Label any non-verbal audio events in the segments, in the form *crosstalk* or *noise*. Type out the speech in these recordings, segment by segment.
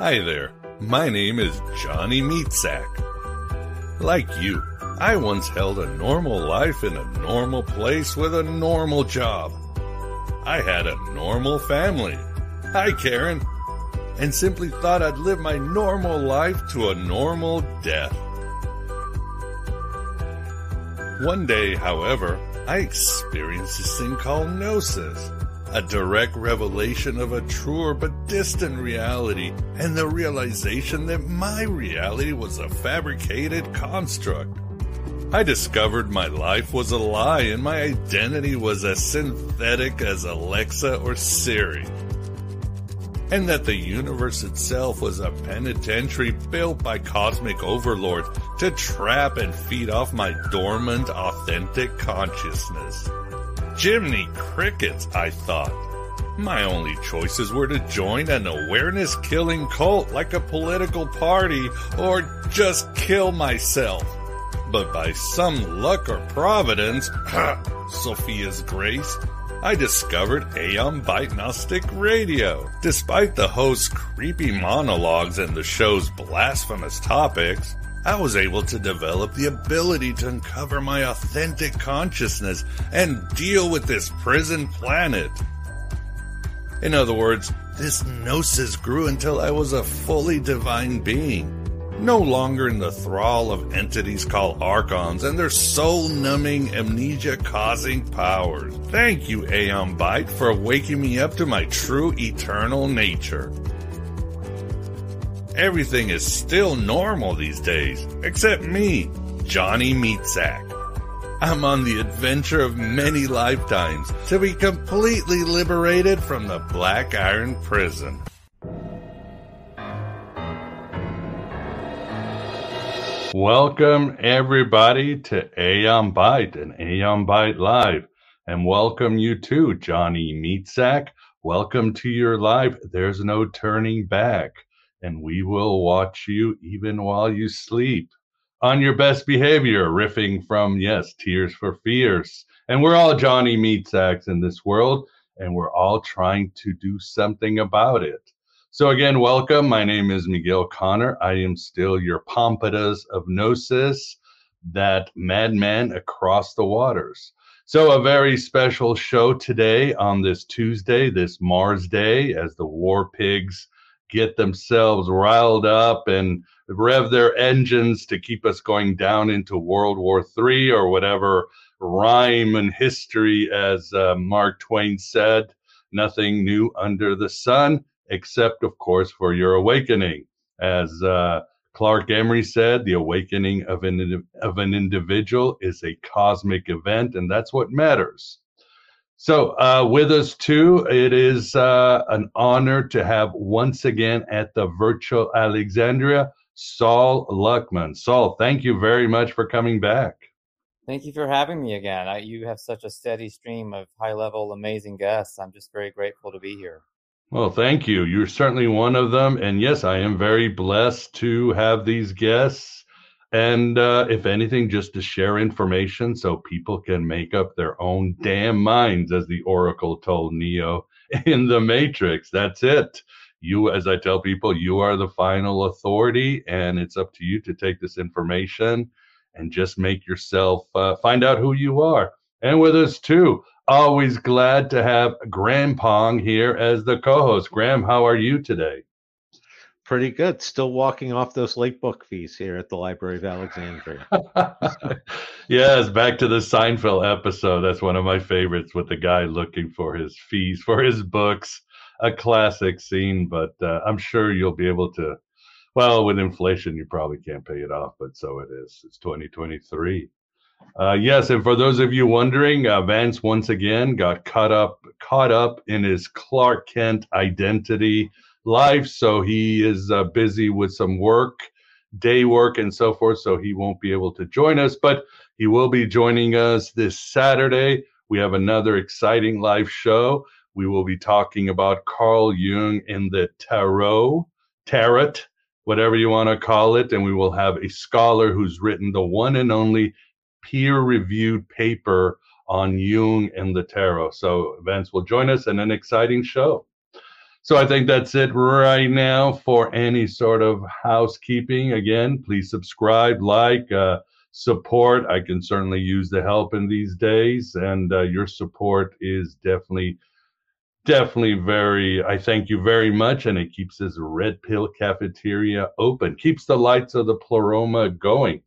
Hi there, my name is Johnny Meatsack. Like you, I once held a normal life in a normal place with a normal job. I had a normal family. Hi, Karen. And simply thought I'd live my normal life to a normal death. One day, however, I experienced this thing called gnosis, a direct revelation of a truer but distant reality, and the realization that my reality was a fabricated construct. I discovered my life was a lie and my identity was as synthetic as Alexa or Siri. And that the universe itself was a penitentiary built by cosmic overlords to trap and feed off my dormant, authentic consciousness. Jiminy crickets, I thought. My only choices were to join an awareness killing cult like a political party or just kill myself. But by some luck or providence, *clears throat* Sophia's grace, I discovered Aeon Byte Gnostic Radio. Despite the host's creepy monologues and the show's blasphemous topics, I was able to develop the ability to uncover my authentic consciousness and deal with this prison planet. In other words, this gnosis grew until I was a fully divine being no longer in the thrall of entities called archons and their soul numbing, amnesia causing powers. Thank you, Aeon Byte, for waking me up to my true eternal nature. Everything is still normal these days, except me, Johnny Meatsack. I'm on the adventure of many lifetimes to be completely liberated from the Black Iron Prison. Welcome everybody to Aeon Byte and Aeon Byte Live, and welcome you too, Johnny Meatsack. Welcome to your live. There's no turning back, and we will watch you even while you sleep. On your best behavior, riffing from yes, Tears for Fears, and we're all Johnny Meatsacks in this world, and we're all trying to do something about it. So again, welcome. My name is Miguel Connor. I am still your Pompadas of Gnosis, that madman across the waters. So a very special show today on this Tuesday, this Mars Day, as the war pigs get themselves riled up and rev their engines to keep us going down into World War III or whatever rhyme and history, as uh, Mark Twain said. Nothing new under the sun except, of course, for your awakening. As uh, Clark Emery said, the awakening of an, of an individual is a cosmic event, and that's what matters. So, uh, with us too, it is uh, an honor to have once again at the virtual Alexandria, Sol Luckman. Sol, thank you very much for coming back. Thank you for having me again. I, you have such a steady stream of high level, amazing guests. I'm just very grateful to be here. Well, thank you. You're certainly one of them. And yes, I am very blessed to have these guests. And uh, if anything, just to share information so people can make up their own damn minds, as the Oracle told Neo *laughs* in the Matrix. That's it. You, as I tell people, you are the final authority, and it's up to you to take this information and just make yourself uh, find out who you are. And with us, too, always glad to have Graham Pong here as the co-host. Graham, how are you today? Pretty good. Still walking off those late book fees here at the Library of Alexandria. *laughs* yes, back to the Seinfeld episode. That's one of my favorites with the guy looking for his fees for his books. A classic scene, but uh, I'm sure you'll be able to. Well, with inflation, you probably can't pay it off, but so it is. It's 2023. Uh, yes, and for those of you wondering, uh, Vance once again got caught up caught up in his Clark Kent identity life, so he is uh, busy with some work, day work, and so forth. So he won't be able to join us, but he will be joining us this Saturday. We have another exciting live show. We will be talking about Carl Jung and the tarot, tarot, whatever you want to call it, and we will have a scholar who's written the one and only peer reviewed paper on Jung and the tarot. So, Vance will join us in an exciting show. So I think that's it right now for any sort of housekeeping. Again, please subscribe, like, uh, support. I can certainly use the help in these days, and uh, your support is definitely, definitely very. I thank you very much, and it keeps this red pill cafeteria open, keeps the lights of the pleroma going.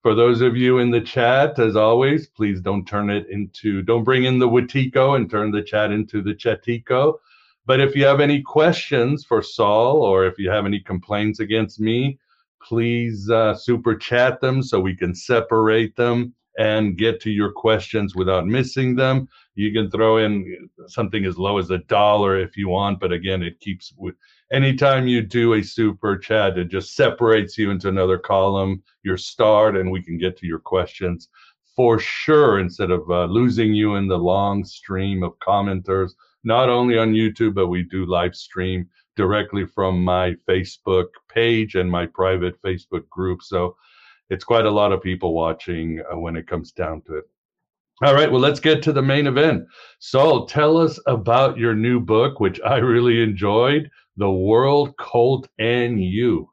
For those of you in the chat, as always, please don't turn it into, don't bring in the Wetiko and turn the chat into the Chatiko. But if you have any questions for Sol or if you have any complaints against me, please uh, super chat them so we can separate them and get to your questions without missing them. You can throw in something as low as a dollar if you want, but again, it keeps with anytime you do a super chat, it just separates you into another column. You're starred, and we can get to your questions for sure instead of uh, losing you in the long stream of commenters not only on YouTube, but we do live stream directly from my Facebook page and my private Facebook group. So it's quite a lot of people watching uh, when it comes down to it. All right, well, let's get to the main event. Sol, tell us about your new book, which I really enjoyed The World Cult and You.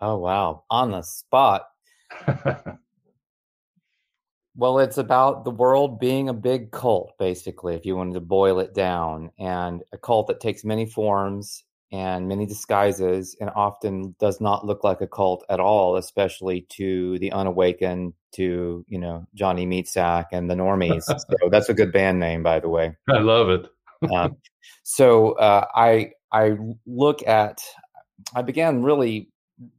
Oh, wow. On the spot. *laughs* Well, it's about the world being a big cult, basically, if you wanted to boil it down, and a cult that takes many forms and many disguises and often does not look like a cult at all, especially to the unawakened, to, you know, Johnny Meatsack and the normies. *laughs* so that's a good band name, by the way. I love it. um, so uh, I, I look at, I began really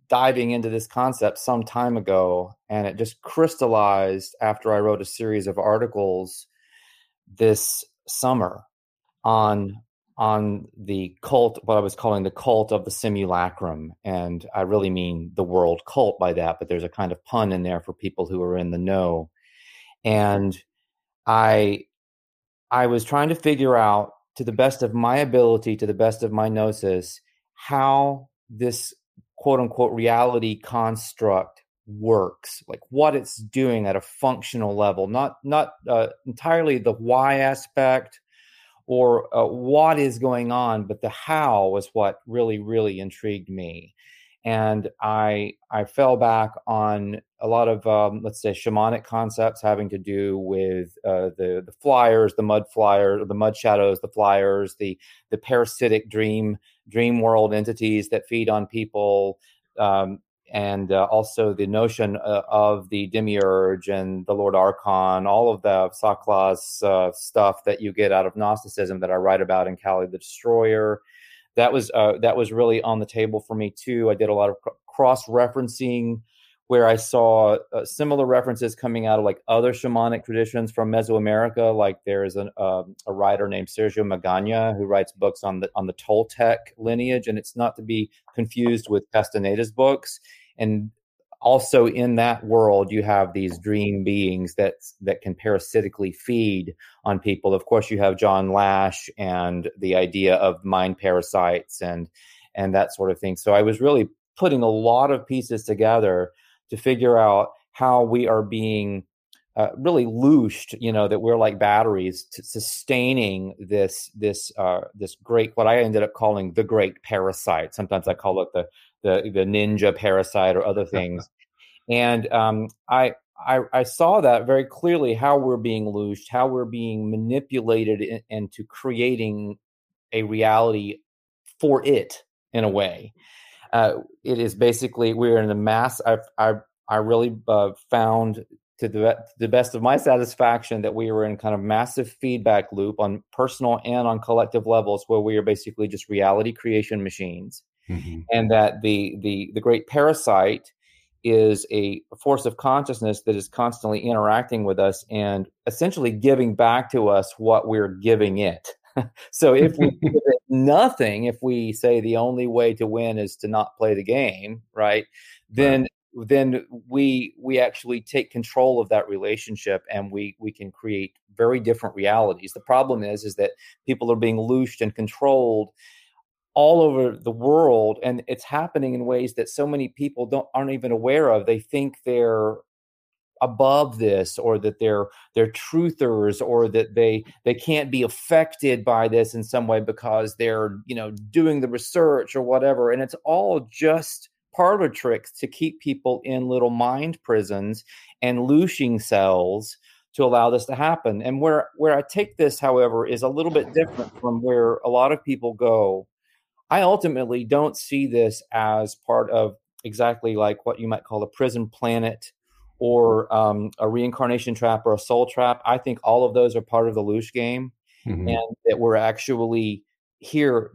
diving into this concept some time ago, and it just crystallized after I wrote a series of articles this summer on on the cult, what I was calling the cult of the simulacrum, and I really mean the world cult by that, but there's a kind of pun in there for people who are in the know, and I I was trying to figure out to the best of my ability, to the best of my gnosis, how this quote unquote reality construct works like what it's doing at a functional level not not uh, entirely the why aspect or uh, what is going on but the how was what really really intrigued me and i i fell back on a lot of um, let's say shamanic concepts having to do with uh, the the flyers the mud flyers the mud shadows the flyers the the parasitic dream dream world entities that feed on people, um, and uh, also the notion uh, of the demiurge and the Lord Archon, all of the Saklas uh, stuff that you get out of Gnosticism that I write about in Kali the Destroyer. That was uh, that was really on the table for me too. I did a lot of cross referencing where I saw uh, similar references coming out of like other shamanic traditions from Mesoamerica. Like there's an, uh, a writer named Sergio Magaña who writes books on the on the Toltec lineage, and it's not to be confused with Castaneda's books. And also in that world, you have these dream beings that that can parasitically feed on people. Of course, you have John Lash and the idea of mind parasites and and that sort of thing. So I was really putting a lot of pieces together to figure out how we are being uh, really looshed, you know, that we're like batteries sustaining this this uh, this great what I ended up calling the great parasite. Sometimes I call it the the, the ninja parasite or other *laughs* things. and um, I, I I saw that very clearly how we're being looshed, how we're being manipulated in, into creating a reality for it in a way. Uh, it is basically we're in a mass. I I I really uh, found to the, to the best of my satisfaction that we were in kind of massive feedback loop on personal and on collective levels where we are basically just reality creation machines mm-hmm. and that the the the great parasite is a force of consciousness that is constantly interacting with us and essentially giving back to us what we're giving it *laughs* so if we give it *laughs* nothing, if we say the only way to win is to not play the game, right? Then right. then we we actually take control of that relationship and we we can create very different realities. The problem is is that people are being looshed and controlled all over the world and it's happening in ways that so many people don't aren't even aware of. They think they're above this or that they're they're truthers or that they they can't be affected by this in some way because they're you know doing the research or whatever. And it's all just parlor tricks to keep people in little mind prisons and looshing cells to allow this to happen. And where where i take this however is a little bit different from where a lot of people go i ultimately don't see this as part of exactly like what you might call a prison planet or um, a reincarnation trap or a soul trap. I think all of those are part of the loosh game, mm-hmm. and that we're actually here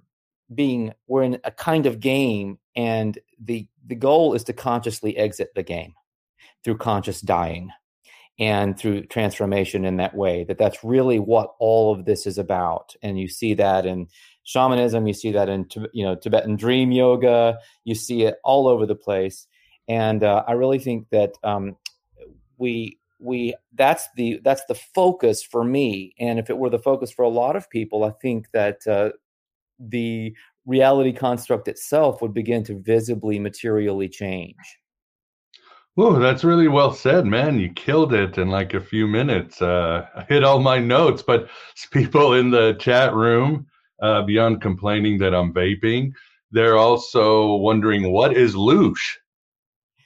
being we're in a kind of game, and the the goal is to consciously exit the game through conscious dying and through transformation in that way that that's really what all of this is about and you see that in shamanism you see that in you know tibetan dream yoga you see it all over the place and uh, i really think that um, we we that's the that's the focus for me and if it were the focus for a lot of people i think that uh, the reality construct itself would begin to visibly materially change Oh, that's really well said, man. You killed it in like a few minutes. Uh, I hit all my notes, but *laughs* people in the chat room uh, beyond complaining that I'm vaping, they're also wondering what is loosh.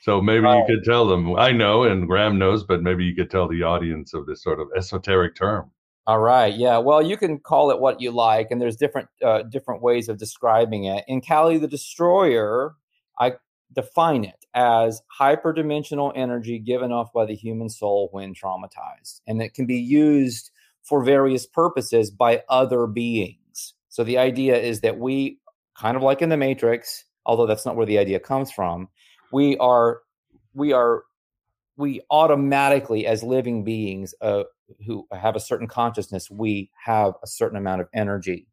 So maybe you could tell them. I know, and Graham knows, but maybe you could tell the audience of this sort of esoteric term. All right. Yeah. Well, you can call it what you like, and there's different uh, different ways of describing it. In Kali the Destroyer, I define it as hyperdimensional energy given off by the human soul when traumatized, and it can be used for various purposes by other beings. So the idea is that we, kind of like in the Matrix, although that's not where the idea comes from, we are we are we automatically as living beings uh, who have a certain consciousness we have a certain amount of energy.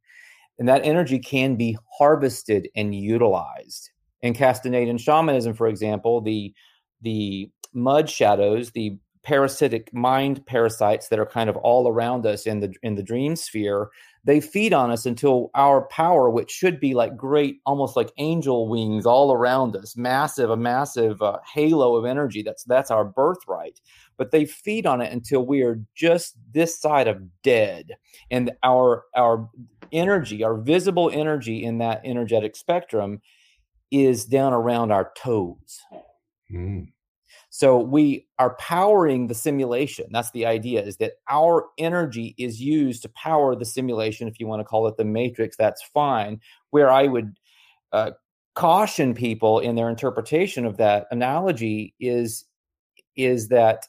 And that energy can be harvested and utilized. In Castanedan shamanism for example the the mud shadows the parasitic mind parasites that are kind of all around us in the in the dream sphere they feed on us until our power which should be like great almost like angel wings all around us massive a massive uh, halo of energy that's that's our birthright. But they feed on it until we are just this side of dead. And our our energy our visible energy in that energetic spectrum is down around our toes. Mm. So we are powering the simulation. That's the idea is that our energy is used to power the simulation. If you want to call it the matrix, that's fine. Where I would uh, caution people in their interpretation of that analogy is is that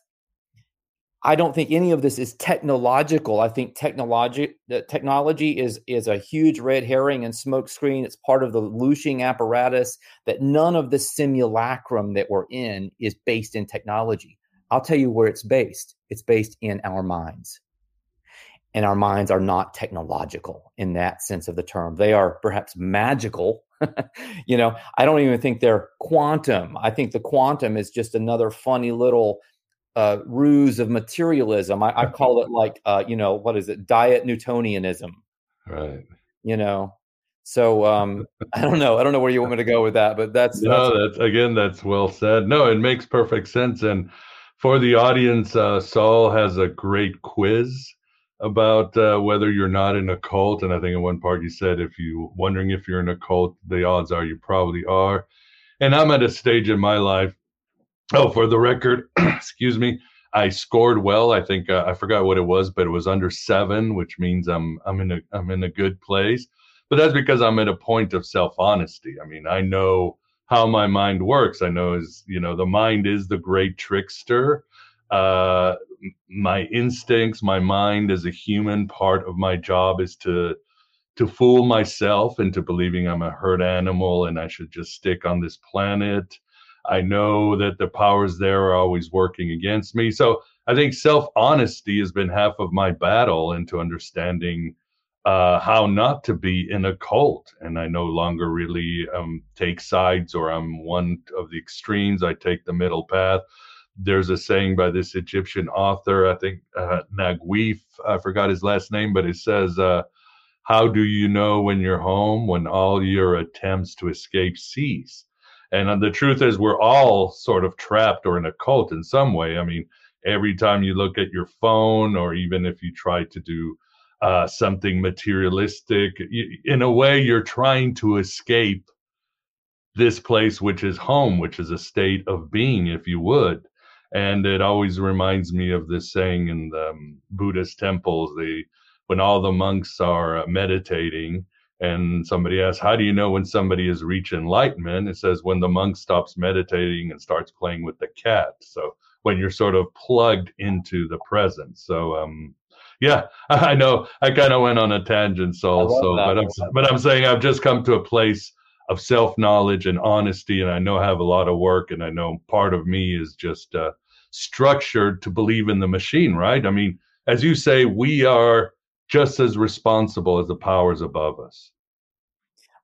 I don't think any of this is technological. I think technology technology is is a huge red herring and smokescreen. It's part of the looshing apparatus. That none of the simulacrum that we're in is based in technology. I'll tell you where it's based. It's based in our minds, and our minds are not technological in that sense of the term. They are perhaps magical. *laughs* you know, I don't even think they're quantum. I think the quantum is just another funny little uh, ruse of materialism. I, I *laughs* call it like, uh, you know, what is it? Diet Newtonianism. Right. You know, so um, *laughs* *laughs* I don't know. I don't know where you want me to go with that, but that's no. That's, that's again. That's well said. No, it makes perfect sense. And for the audience, uh, Sol has a great quiz about uh, whether you're not in a cult. And I think in one part you said if you wondering if you're in a cult, the odds are you probably are. And I'm at a stage in my life Oh, for the record, *clears throat* excuse me, I scored well. I think uh, I forgot what it was, but it was under seven, which means I'm I'm in a I'm in a good place. But that's because I'm at a point of self honesty. I mean, I know how my mind works. I know is you know the mind is the great trickster. Uh, my instincts, my mind as a human, part of my job is to to fool myself into believing I'm a herd animal and I should just stick on this planet I know that the powers there are always working against me. So I think self honesty has been half of my battle into understanding uh, how not to be in a cult. And I no longer really um, take sides or I'm one of the extremes. I take the middle path. There's a saying by this Egyptian author, I think uh, I forgot his last name, but it says, uh, How do you know when you're home when all your attempts to escape cease? And uh, the truth is, we're all sort of trapped or in a cult in some way. I mean, every time you look at your phone, or even if you try to do uh, something materialistic, you, in a way, you're trying to escape this place, which is home, which is a state of being, if you would. And it always reminds me of this saying in the um, Buddhist temples: the when all the monks are meditating and somebody asks, How do you know when somebody has reached enlightenment? It says, When the monk stops meditating and starts playing with the cat. So when you're sort of plugged into the present. So, um, yeah, *laughs* I know I kind of went on a tangent, so, so but I'm, but I'm saying I've just come to a place of self knowledge and honesty, and I know I have a lot of work, and I know part of me is just uh, structured to believe in the machine, right? I mean, as you say, we are just as responsible as the powers above us.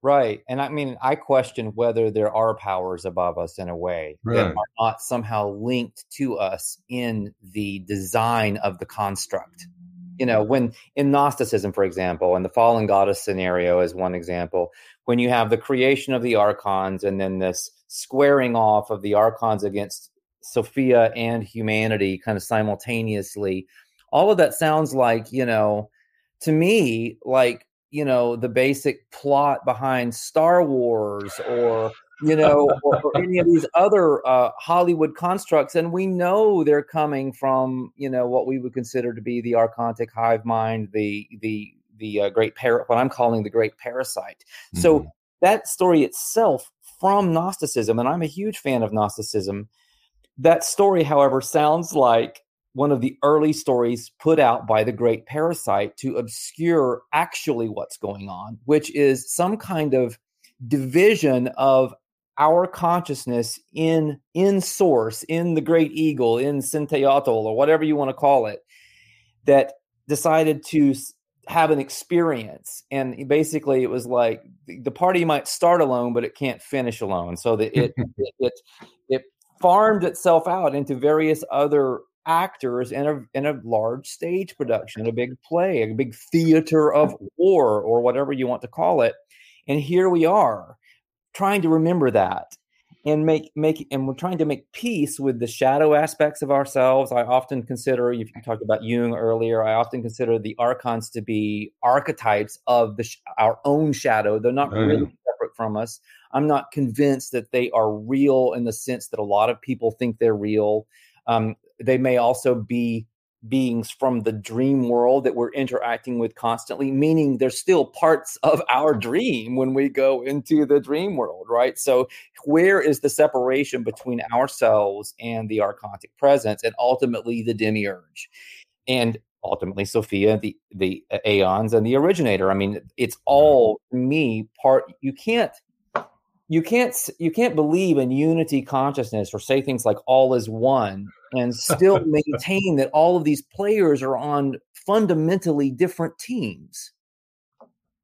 Right. And I mean, I question whether there are powers above us in a way right. that are not somehow linked to us in the design of the construct. You know, when in Gnosticism, for example, and the fallen goddess scenario is one example, when you have the creation of the archons and then this squaring off of the archons against Sophia and humanity kind of simultaneously, all of that sounds like, you know, to me like you know the basic plot behind Star Wars or you know or, or, *laughs* any of these other uh, Hollywood constructs, and we know they're coming from you know what we would consider to be the archontic hive mind, the the the uh, great par- what I'm calling the great parasite. Mm-hmm. So that story itself from Gnosticism, and I'm a huge fan of Gnosticism. That story, however, sounds like one of the early stories put out by the great parasite to obscure actually what's going on, which is some kind of division of our consciousness in in source, in the great eagle, in Sinteotl, or whatever you want to call it, that decided to have an experience. And basically, it was like the party might start alone, but it can't finish alone. So that it *laughs* it, it it farmed itself out into various other actors in a in a large stage production, a big play, a big theater of war, or whatever you want to call it. And here we are, trying to remember that and make make and we're trying to make peace with the shadow aspects of ourselves. I often consider if you talked about Jung earlier. I often consider the archons to be archetypes of the our own shadow. They're not really separate from us. I'm not convinced that they are real in the sense that a lot of people think they're real. Um, they may also be beings from the dream world that we're interacting with constantly, meaning there's still parts of *laughs* our dream when we go into the dream world, right? So, where is the separation between ourselves and the archontic presence and ultimately the demiurge? And ultimately Sophia, the the uh, aeons and the originator. I mean, it's all me part you can't you can't you can't believe in unity consciousness or say things like all is one and still *laughs* maintain that all of these players are on fundamentally different teams.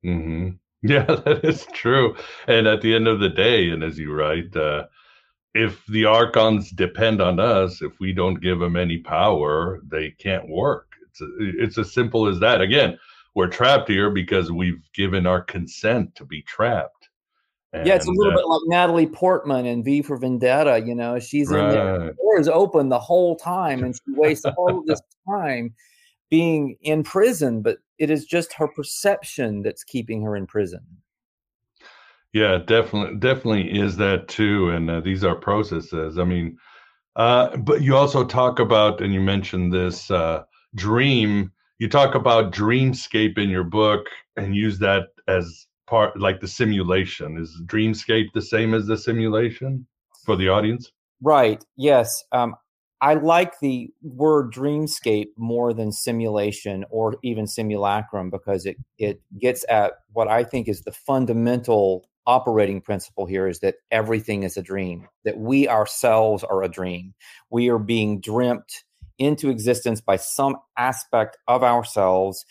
Mm-hmm. *laughs* yeah that is true. And at the end of the day and as you write uh, if the archons depend on us if we don't give them any power they can't work. It's a, it's as simple as that. Again we're trapped here because we've given our consent to be trapped and, yeah, it's a little uh, bit like Natalie Portman in V for Vendetta. You know, she's right. in there, the door is open the whole time, and she wastes *laughs* all of this time being in prison. But it is just her perception that's keeping her in prison. Yeah, definitely, definitely is that too. And uh, these are processes. I mean, uh, but you also talk about, and you mentioned this uh, dream. You talk about dreamscape in your book, and use that as part like the simulation. Is dreamscape the same as the simulation for the audience? Right yes um, i like the word dreamscape more than simulation or even simulacrum because it it gets at what i think is the fundamental operating principle here is that everything is a dream that we ourselves are a dream. We are being dreamt into existence by some aspect of ourselves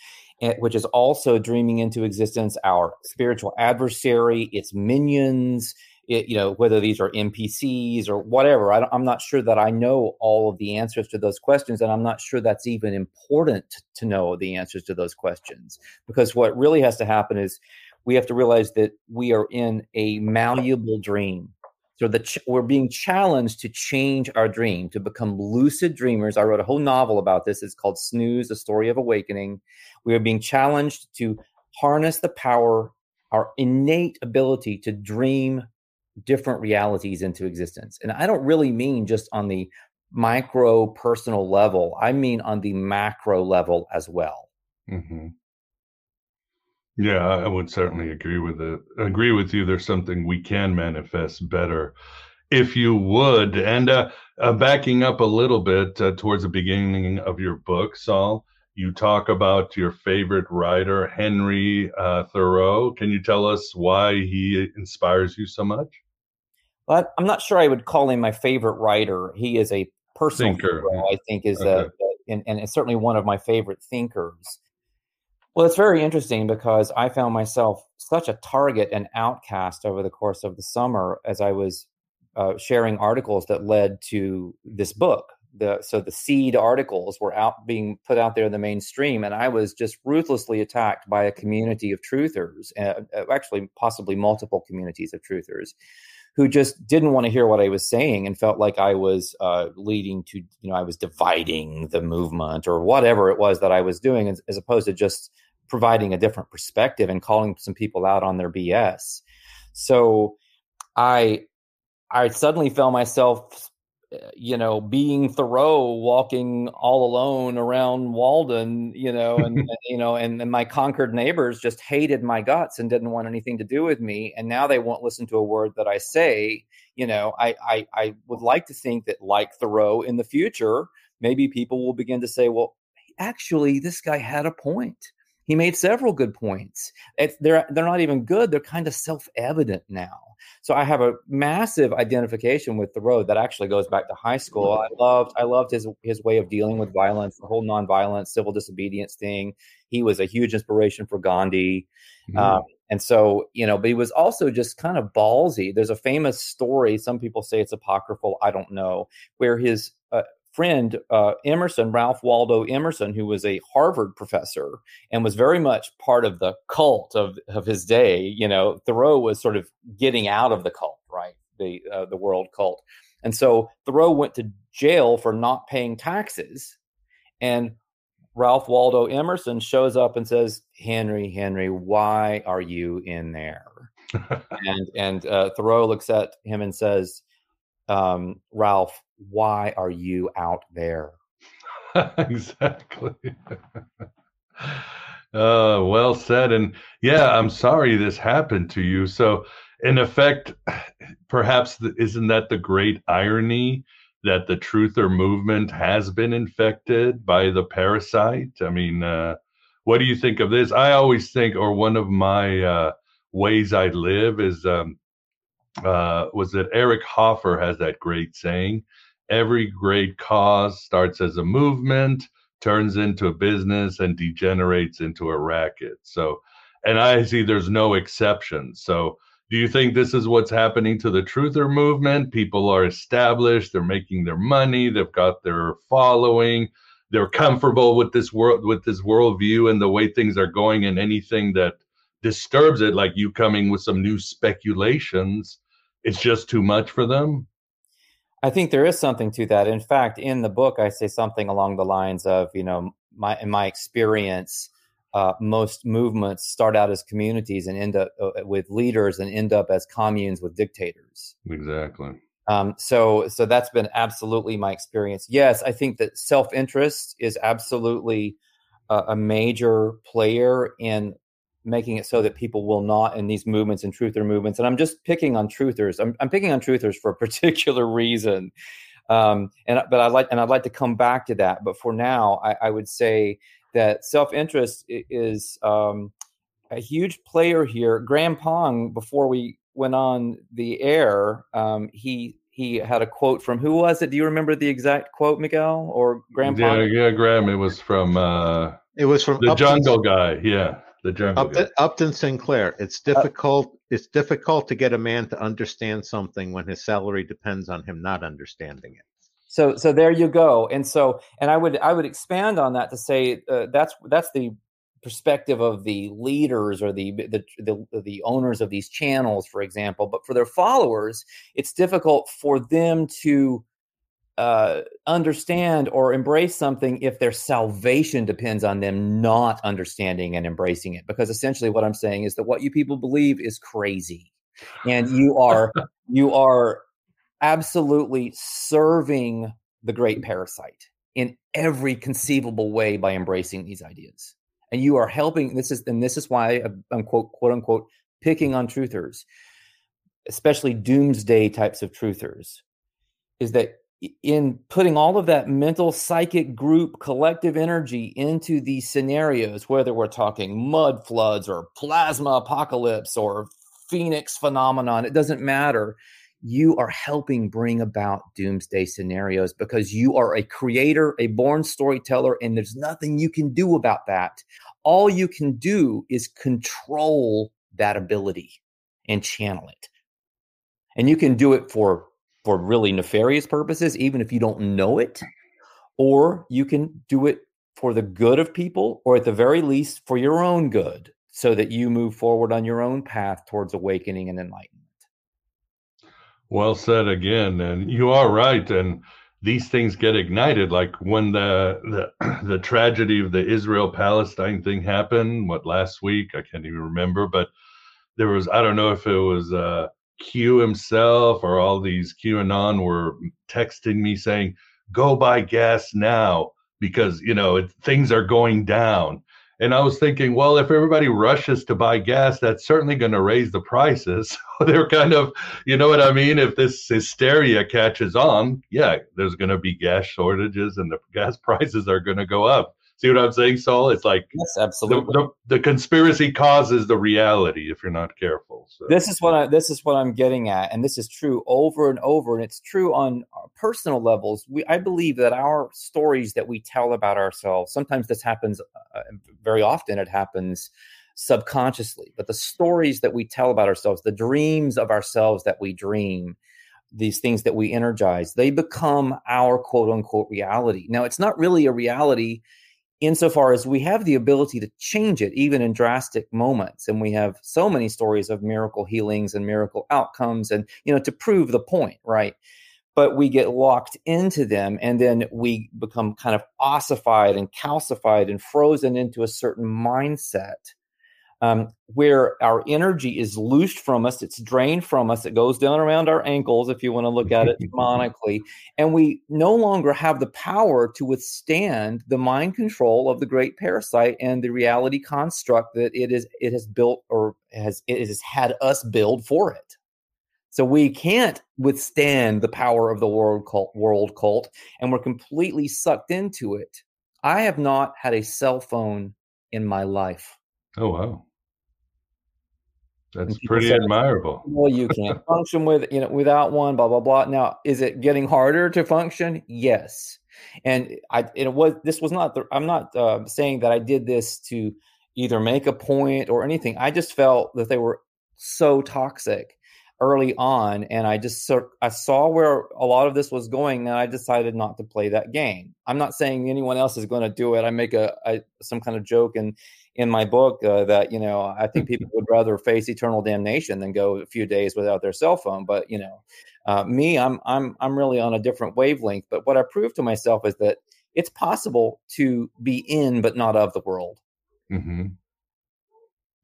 which is also dreaming into existence our spiritual adversary, its minions, it, you know, whether these are NPCs or whatever. I am not sure that I know all of the answers to those questions, and I'm not sure that's even important to know the answers to those questions. Because what really has to happen is we have to realize that we are in a malleable dream. So the ch- we're being challenged to change our dream, to become lucid dreamers. I wrote a whole novel about this. It's called Snooze: A Story of Awakening. We are being challenged to harness the power, our innate ability to dream different realities into existence. And I don't really mean just on the micro personal level. I mean on the macro level as well. Mm-hmm. Yeah, I would certainly agree with it. Agree with you. There's something we can manifest better, if you would. And uh, uh, backing up a little bit uh, towards the beginning of your book, Sol, you talk about your favorite writer, Henry uh, Thoreau. Can you tell us why he inspires you so much? Well, I'm not sure I would call him my favorite writer. He is a personal Thinker. hero, I think, is Okay. a, and, and certainly one of my favorite thinkers. Well, it's very interesting because I found myself such a target and outcast over the course of the summer as I was uh, sharing articles that led to this book. The, so the seed articles were out being put out there in the mainstream, and I was just ruthlessly attacked by a community of truthers, uh, uh, actually possibly multiple communities of truthers, who just didn't want to hear what I was saying and felt like I was uh, leading to, you know, I was dividing the movement or whatever it was that I was doing, as, as opposed to just providing a different perspective and calling some people out on their BS. So I I suddenly found myself you know being Thoreau walking all alone around Walden, you know, and *laughs* you know and, and my Concord neighbors just hated my guts and didn't want anything to do with me and now they won't listen to a word that I say, you know, I I I would like to think that like Thoreau in the future, maybe people will begin to say, well, actually this guy had a point he made several good points. It's, they're they're not even good; they're kind of self evident now. So I have a massive identification with Thoreau that actually goes back to high school. I loved I loved his his way of dealing with violence, the whole nonviolence, civil disobedience thing. He was a huge inspiration for Gandhi. Um, and so, you know, but he was also just kind of ballsy. There's a famous story. Some people say it's apocryphal. I don't know. Where his friend uh, Emerson, Ralph Waldo Emerson, who was a Harvard professor and was very much part of the cult of, of his day. You know, Thoreau was sort of getting out of the cult, right? The uh, the world cult, and so Thoreau went to jail for not paying taxes, and Ralph Waldo Emerson shows up and says, "Henry, Henry, why are you in there?" *laughs* and and uh, Thoreau looks at him and says, um, "Ralph, why are you out there?" *laughs* exactly. Uh, *laughs* well said. And yeah, I'm sorry this happened to you. So, in effect, *sighs* perhaps the, isn't that the great irony that the truther movement has been infected by the parasite? I mean, uh, what do you think of this? I always think, or one of my uh, ways I live is, um, uh, was that Eric Hoffer has that great saying every great cause starts as a movement, turns into a business, and degenerates into a racket. So, and I see there's no exception. So, do you think this is what's happening to the truther movement? People are established, they're making their money, they've got their following, they're comfortable with this world, with this worldview and the way things are going, and anything that disturbs it, like you coming with some new speculations, it's just too much for them. I think there is something to that. In fact, in the book, I say something along the lines of, you know, my in my experience, uh, most movements start out as communities and end up uh, with leaders and end up as communes with dictators. Exactly. Um, so, so that's been absolutely my experience. Yes, I think that self interest is absolutely a, a major player in making it so that people will not in these movements and truther movements. And i'm just picking on truthers. I'm, I'm picking on truthers for a *laughs* particular reason. Um, and but i like and i'd like to come back to that. But for now i, I would say that self-interest is um, a huge player here. Graham pong before we went on the air um, he he had a quote from who was it? Do you remember the exact quote miguel or graham Yeah, pong? yeah, Graham. It was from uh, It was from the Upton, Jungle Guy. Yeah, the Jungle Upton, Guy. Upton Sinclair. It's difficult. it's difficult to get a man to understand something when his salary depends on him not understanding it. so so there you go and so and i would i would expand on that to say uh, that's that's the perspective of the leaders or the, the the the owners of these channels for example but for their followers it's difficult for them to uh, understand or embrace something if their salvation depends on them not understanding and embracing it. Because essentially what i'm saying is that what you people believe is crazy. And you are *laughs* you are absolutely serving the great parasite in every conceivable way by embracing these ideas. And you are helping this is and this is why i'm quote quote unquote picking on truthers especially doomsday types of truthers is that in putting all of that mental psychic group collective energy into these scenarios whether we're talking mud floods or plasma apocalypse or phoenix phenomenon it doesn't matter. You are helping bring about doomsday scenarios because you are a creator a born storyteller and there's nothing you can do about that. All you can do is control that ability and channel it. And you can do it for for really nefarious purposes, even if you don't know it, or you can do it for the good of people, or at the very least for your own good, so that you move forward on your own path towards awakening and enlightenment. Well said again, and you are right. And these things get ignited, like when the the *clears throat* the tragedy of the Israel Palestine thing happened. What last week? I can't even remember, but there was I don't know if it was. Uh, Q himself or all these QAnon were texting me saying, "Go buy gas now because you know it, things are going down." And I was thinking, well, if everybody rushes to buy gas, that's certainly going to raise the prices. *laughs* So They're kind of, you know what I mean? If this hysteria catches on, yeah, there's going to be gas shortages and the gas *laughs* prices are going to go up. See what I'm saying, Sol? It's like yes, absolutely. The, the, the, conspiracy causes the reality if you're not careful. So. This is what I this is what I'm getting at, and this is true over and over, and it's true on personal levels. We I believe that our stories that we tell about ourselves sometimes this happens uh, very often. It happens subconsciously, but the stories that we tell about ourselves, the dreams of ourselves that we dream, these things that we energize, they become our quote unquote reality. Now, it's not really a reality insofar as we have the ability to change it even in drastic moments. And we have so many stories of miracle healings and miracle outcomes and you know to prove the point right? But we get locked into them and then we become kind of ossified and calcified and frozen into a certain mindset um, where our energy is looshed from us, it's drained from us, it goes down around our ankles, if you want to look at it *laughs* demonically, and we no longer have the power to withstand the mind control of the great parasite and the reality construct that it is it has built or has it has had us build for it. So we can't withstand the power of the world cult, world cult, and we're completely sucked into it. I have not had a cell phone in my life. Oh wow. That's pretty admirable. Well, you can't *laughs* function with you know without one. Blah blah blah. Now, is it getting harder to function? Yes. And I it was this was not the, I'm not uh, saying that I did this to either make a point or anything. I just felt that they were so toxic early on, and I just sort I saw where a lot of this was going, and I decided not to play that game. I'm not saying anyone else is going to do it. I make a, a some kind of joke and in my book uh, that you know I think *laughs* people would rather face eternal damnation than go a few days without their cell phone. But you know, uh, me, I'm I'm I'm really on a different wavelength. But what I proved to myself is that it's possible to be in but not of the world. Mm-hmm.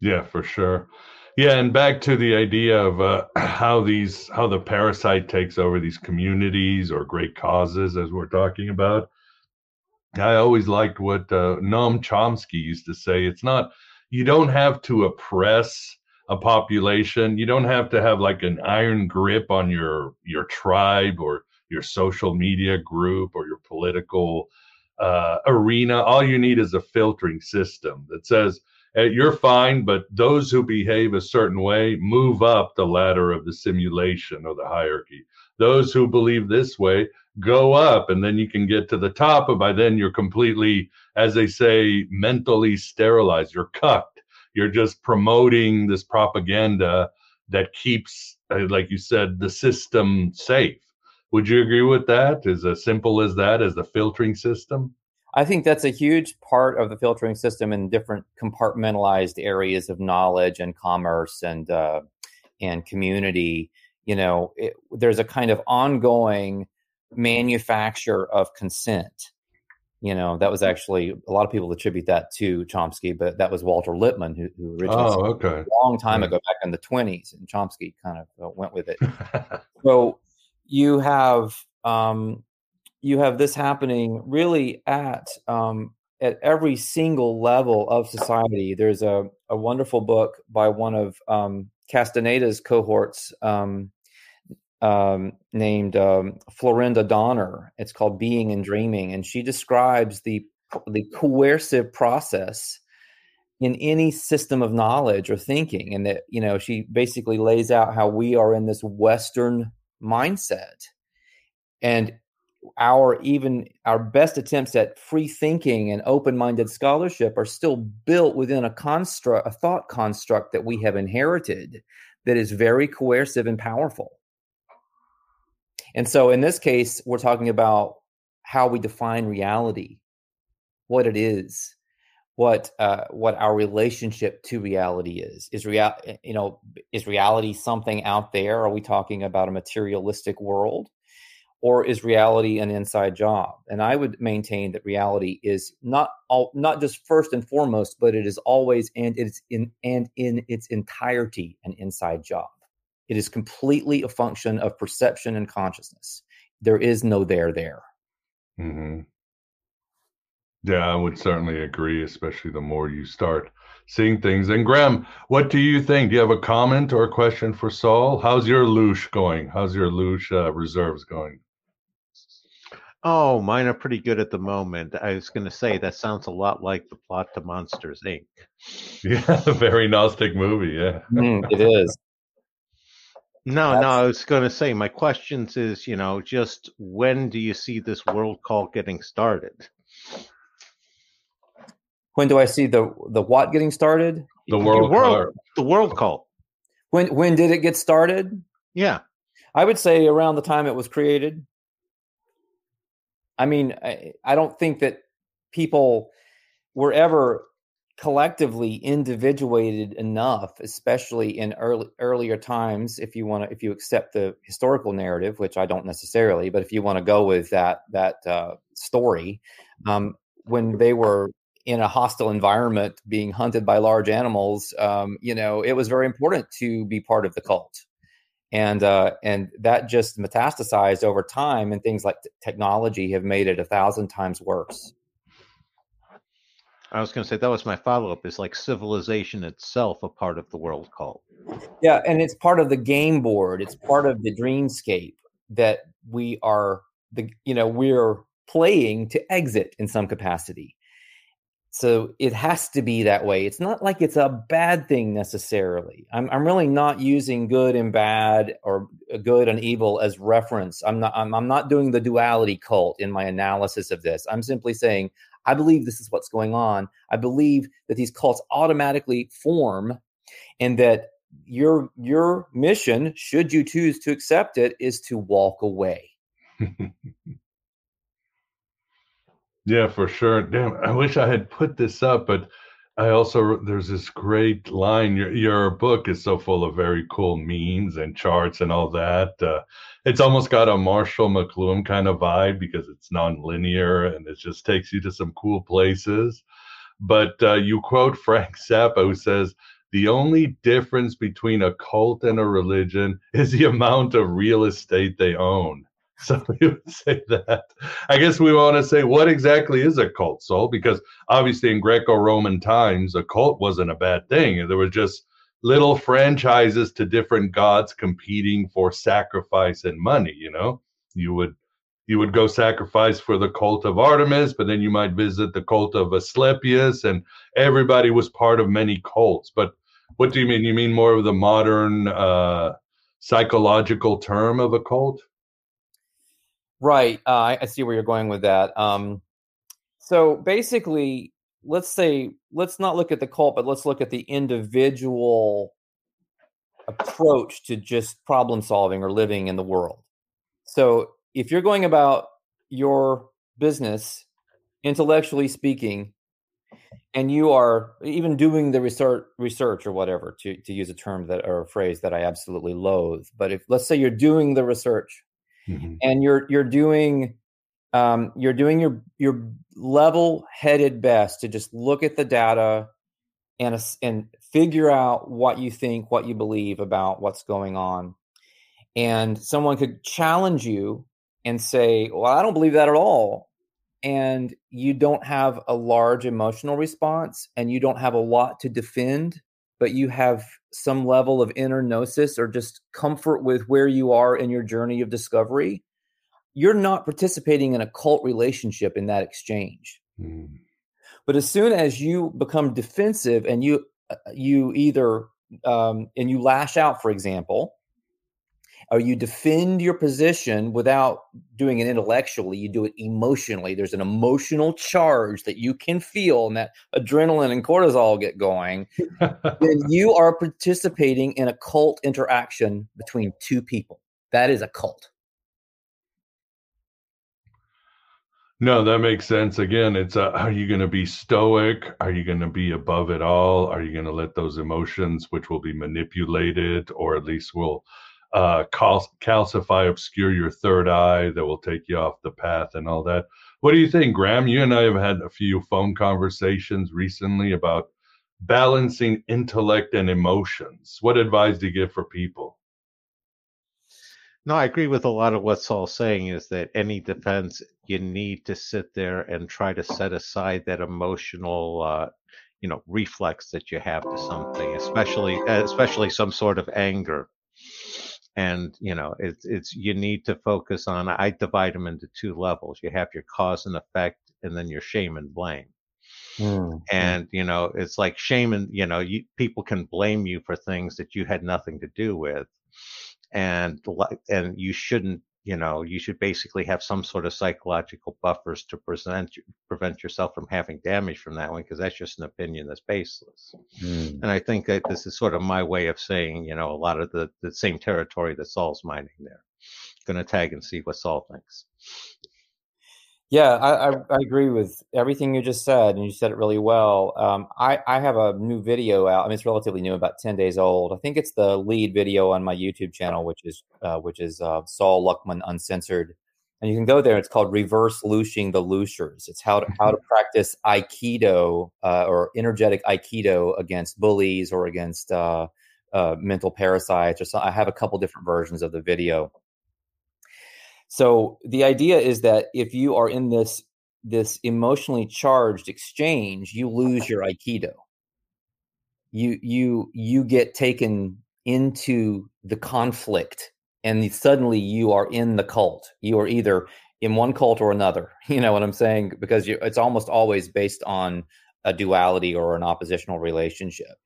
Yeah, for sure. Yeah, and back to the idea of uh, *clears throat* how these how the parasite takes over these communities or great causes, as we're talking about. I always liked what uh, Noam Chomsky used to say. It's not, you don't have to oppress a population. You don't have to have like an iron grip on your your tribe or your social media group or your political uh, arena. All you need is a filtering system that says hey, you're fine, but those who behave a certain way move up the ladder of the simulation or the hierarchy. Those who believe this way go up and then you can get to the top and by then you're completely as they say mentally sterilized. You're cucked. You're just promoting this propaganda that keeps uh, like you said the system safe. Would you agree with that? Is as simple as that as the filtering system? I think that's a huge part of the filtering system in different compartmentalized areas of knowledge and commerce and uh, and community. You know, it, there's a kind of ongoing manufacture of consent. You know, that was actually a lot of people attribute that to Chomsky, but that was Walter Lippmann who, who originally oh, okay. a long time ago, back in the 20s, and Chomsky kind of uh, went with it. *laughs* so you have um, you have this happening really at um, at every single level of society. There's a, a wonderful book by one of um, Castaneda's cohorts um, um, named um, Florinda Donner. It's called Being and Dreaming, and she describes the the coercive process in any system of knowledge or thinking, and that you know she basically lays out how we are in this Western mindset, and our even our best attempts at free thinking and open-minded scholarship are still built within a construct a thought construct that we have inherited that is very coercive and powerful and so in this case we're talking about how we define reality what it is what uh, what our relationship to reality is is real you know is reality something out there are we talking about a materialistic world or is reality an inside job? And I would maintain that reality is not all, not just first and foremost, but it is always and it's in and in its entirety an inside job. It is completely a function of perception and consciousness. There is no there there. Mm-hmm. Yeah, I would certainly agree, especially the more you start seeing things. And Graham, what do you think? Do you have a comment or a question for Sol? How's your Loosh going? How's your Loosh uh, reserves going? Oh, mine are pretty good at the moment. I was going to say that sounds a lot like the plot to Monsters Inc. *laughs* Yeah, a very Gnostic movie. Yeah, mm, it is. No, That's... no, I was going to say my questions is, you know, just when do you see this world call getting started? When do I see the the what getting started? The world, world the world call. When when did it get started? Yeah. I would say around the time it was created. I mean, I, I don't think that people were ever collectively individuated enough, especially in early earlier times. If you want to, if you accept the historical narrative, which I don't necessarily, but if you want to go with that that uh, story, um, when they were in a hostile environment, being hunted by large animals, um, you know, it was very important to be part of the cult and uh, and that just metastasized over time and things like t- technology have made it a thousand times worse i was going to say that was my follow-up is like civilization itself a part of the world cult yeah and it's part of the game board it's part of the dreamscape that we are the you know we're playing to exit in some capacity so it has to be that way. It's not like it's a bad thing necessarily. I'm I'm really not using good and bad or good and evil as reference. I'm not I'm, I'm not doing the duality cult in my analysis of this. I'm simply saying I believe this is what's going on. I believe that these cults automatically form and that your your mission, should you choose to accept it, is to walk away. *laughs* Yeah, for sure. Damn, I wish I had put this up, but I also there's this great line. Your your book is so full of very cool memes and charts and all that. Uh, it's almost got a Marshall McLuhan kind of vibe because it's non-linear and it just takes you to some cool places. But uh, you quote *laughs* Frank Zappa, who says, "The only difference between a cult and a religion is the amount of real estate they own." *laughs* So we would say that. I guess we want to say what exactly is a cult, Sol? Because obviously in Greco-Roman times, a cult wasn't a bad thing. There were just little franchises to different gods competing for sacrifice and money. You know, you would you would go sacrifice for the cult of Artemis, but then you might visit the cult of Asclepius, and everybody was part of many cults. But what do you mean? You mean more of the modern uh, psychological term of a cult? Right. Uh, I see where you're going with that. Um, so basically, let's say let's not look at the cult, but let's look at the individual approach to just problem solving or living in the world. So if you're going about your business intellectually speaking, and you are even doing the research research or whatever to, to use a term that or a phrase that I absolutely loathe. But if let's say you're doing the research mm-hmm. and you're you're doing um, you're doing your your level headed best to just look at the data and and figure out what you think, what you believe about what's going on. And someone could challenge you and say, "Well, I don't believe that at all." And you don't have a large emotional response and you don't have a lot to defend, but you have some level of inner gnosis or just comfort with where you are in your journey of discovery you're not participating in a cult relationship in that exchange. Mm. But as soon as you become defensive and you uh, you either um, and you lash out, for example, or you defend your position without doing it intellectually, you do it emotionally. There's an emotional charge that you can feel, and that adrenaline and cortisol get going. then *laughs* you are participating in a cult interaction between two people. That is a cult. No, that makes sense. Again, it's uh, are you going to be stoic? Are you going to be above it all? Are you going to let those emotions, which will be manipulated, or at least will uh, cal- calcify, obscure your third eye, that will take you off the path and all that? What do you think, Graham? You and I have had a few phone conversations recently about balancing intellect and emotions. What advice do you give for people? No, I agree with a lot of what Sol's saying is that any defense, you need to sit there and try to set aside that emotional, uh, you know, reflex that you have to something, especially, especially some sort of anger. And, you know, it's, it's, you need to focus on, I divide them into two levels. You have your cause and effect and then your shame and blame. Mm. And, you know, it's like shame and, you know, you, people can blame you for things that you had nothing to do with and and you shouldn't you know you should basically have some sort of psychological buffers to present prevent yourself from having damage from that one because that's just an opinion that's baseless. Mm. and i think that this is sort of my way of saying you know a lot of the the same territory that Sol's mining there. Gonna tag and see what Sol thinks yeah, I, I, I, agree with everything you just said, and you said it really well. Um, I, I have a new video out. I mean, it's relatively new, about ten days old. I think it's the lead video on my YouTube channel, which is uh, which is uh, Sol Luckman Uncensored, and you can go there. It's called Reverse Looshing the Looshers. It's how to how to practice Aikido uh, or energetic Aikido against bullies or against uh, uh, mental parasites. Or so. I have a couple different versions of the video so the idea is that if you are in this this emotionally charged exchange, you lose your aikido. You you you get taken into the conflict and suddenly you are in the cult. You are either in one cult or another. *laughs* You know what I'm saying? Because you, it's almost always based on a duality or an oppositional relationship.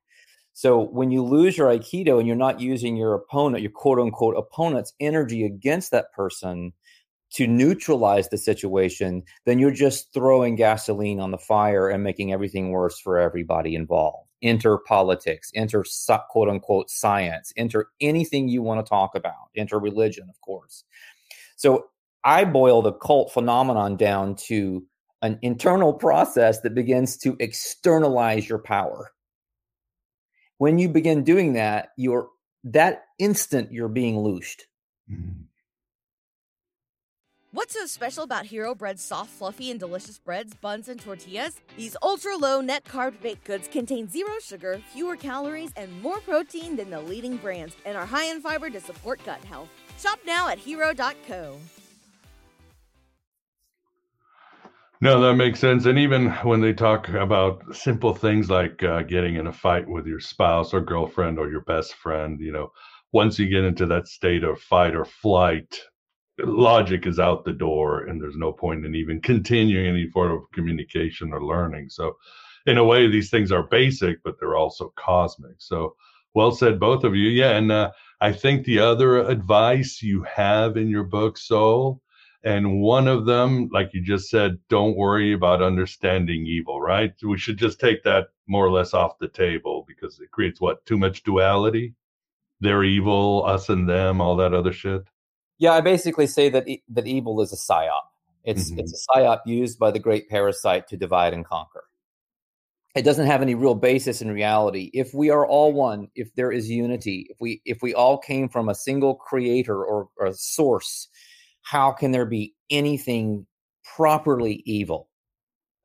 So when you lose your Aikido and you're not using your opponent, your quote unquote opponent's energy against that person to neutralize the situation, then you're just throwing gasoline on the fire and making everything worse for everybody involved. Enter politics, enter quote unquote science, enter anything you want to talk about, enter religion, of course. So I boil the cult phenomenon down to an internal process that begins to externalize your power when you begin doing that, you're that instant you're being looshed. Mm-hmm. What's so special about Hero Bread's soft, fluffy, and delicious breads, buns, and tortillas? These ultra low net carb baked goods contain zero sugar, fewer calories, and more protein than the leading brands, and are high in fiber to support gut health. Shop now at hero.co. No, that makes sense. And even when they talk about simple things like uh, getting in a fight with your spouse or girlfriend or your best friend, you know, once you get into that state of fight or flight, logic is out the door and there's no point in even continuing any form of communication or learning. So, in a way, these things are basic, but they're also cosmic. So, well said, both of you. Yeah. And uh, I think the other advice you have in your book, Sol, and one of them, like you just said, don't worry about understanding evil, right? We should just take that more or less off the table because it creates what? Too much duality? They're evil, us and them, all that other shit. Yeah, I basically say that e- that evil is a psyop. It's Mhm. it's a psyop used by the great parasite to divide and conquer. It doesn't have any real basis in reality. If we are all one, if there is unity, if we if we all came from a single creator or, or a source, how can there be anything properly evil?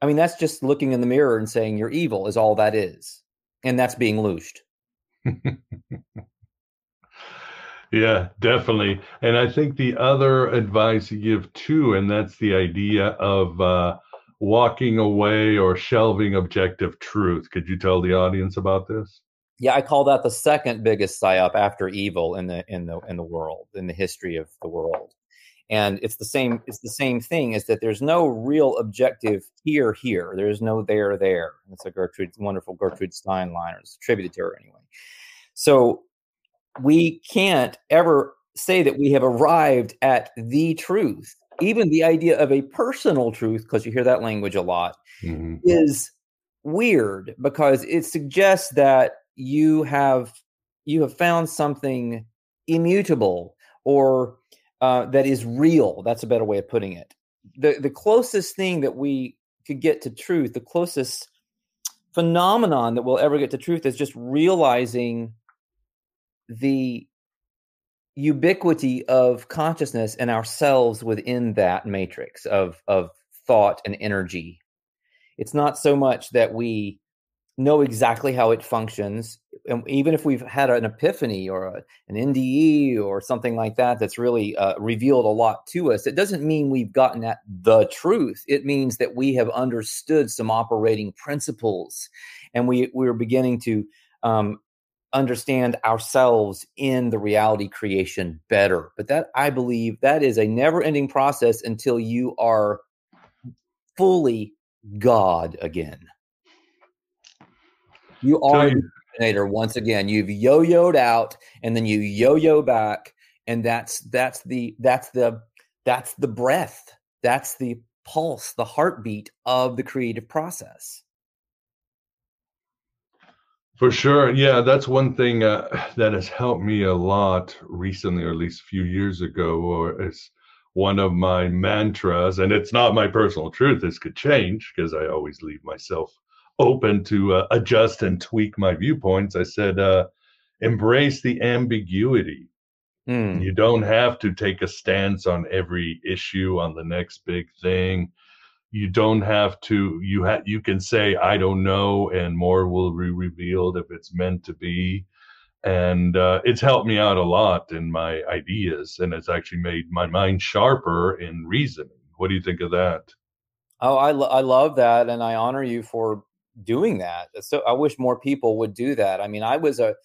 I mean, that's just looking in the mirror and saying you're evil is all that is, and that's being looshed. Yeah, definitely. And I think the other advice you give too, and that's the idea of uh, walking away or shelving objective truth. Could you tell the audience about this? Yeah, I call that the second biggest psyop after evil in the in the in the world in the history of the world. And it's the same. It's the same thing. Is that there's no real objective here. Here, there's no there. There. It's a Gertrude, wonderful Gertrude Stein line, or it's attributed to her anyway. So we can't ever say that we have arrived at the truth. Even the idea of a personal truth, because you hear that language a lot, Mhm. is weird because it suggests that you have you have found something immutable or uh, that is real. That's a better way of putting it. The the closest thing that we could get to truth, the closest phenomenon that we'll ever get to truth is just realizing the ubiquity of consciousness and ourselves within that matrix of of thought and energy it's not so much that we know exactly how it functions and even if we've had an epiphany or a, an nde or something like that that's really uh, revealed a lot to us it doesn't mean we've gotten at the truth. It means that we have understood some operating principles and we we're beginning to um, understand ourselves in the reality creation better. But that i believe that is a never ending process until you are fully god again. You are once again you've yo-yoed out and then you yo-yo back and that's that's the that's the that's the breath that's the pulse the heartbeat of the creative process For sure. Yeah, that's one thing uh, that has helped me a lot recently, or at least a few years ago, or it's one of my mantras. And it's not my personal truth. This could change because I always leave myself open to uh, adjust and tweak my viewpoints. I said, uh, embrace the ambiguity. Mm. You don't have to take a stance on every issue, on the next big thing. You don't have to. You ha- You can say I don't know, and more will be revealed if it's meant to be. And uh, it's helped me out a lot in my ideas, and it's actually made my mind sharper in reasoning. What do you think of that? Oh, I, lo- I love that, and I honor you for doing that. So I wish more people would do that. I mean, I was a,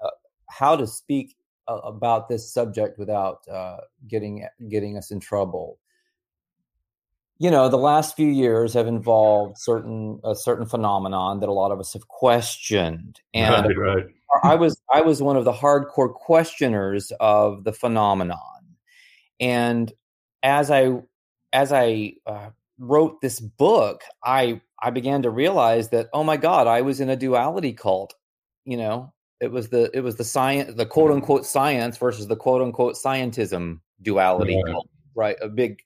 a how to speak uh, about this subject without uh, getting getting us in trouble. You know, the last few years have involved certain a certain phenomenon that a lot of us have questioned, *laughs* and right, right. I was I was one of the hardcore questioners of the phenomenon, and as I as I uh, wrote this book, I I began to realize that oh my god, I was in a duality cult. You know, it was the it was the science, the quote unquote science versus the quote unquote scientism duality Right. cult. Right, a big.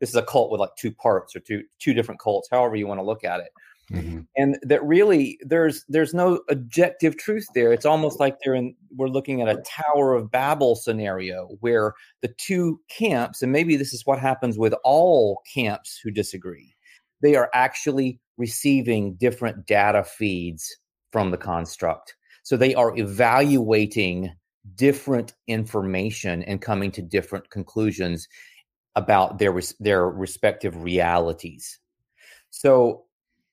This is a cult with like two parts or two two different cults, however you want to look at it Mhm. and that really there's there's no objective truth there it's almost like they're in we're looking at a tower of babel scenario where the two camps and maybe this is what happens with all camps who disagree they are actually receiving different data feeds from the construct. So they are evaluating different information and coming to different conclusions about their their respective realities. So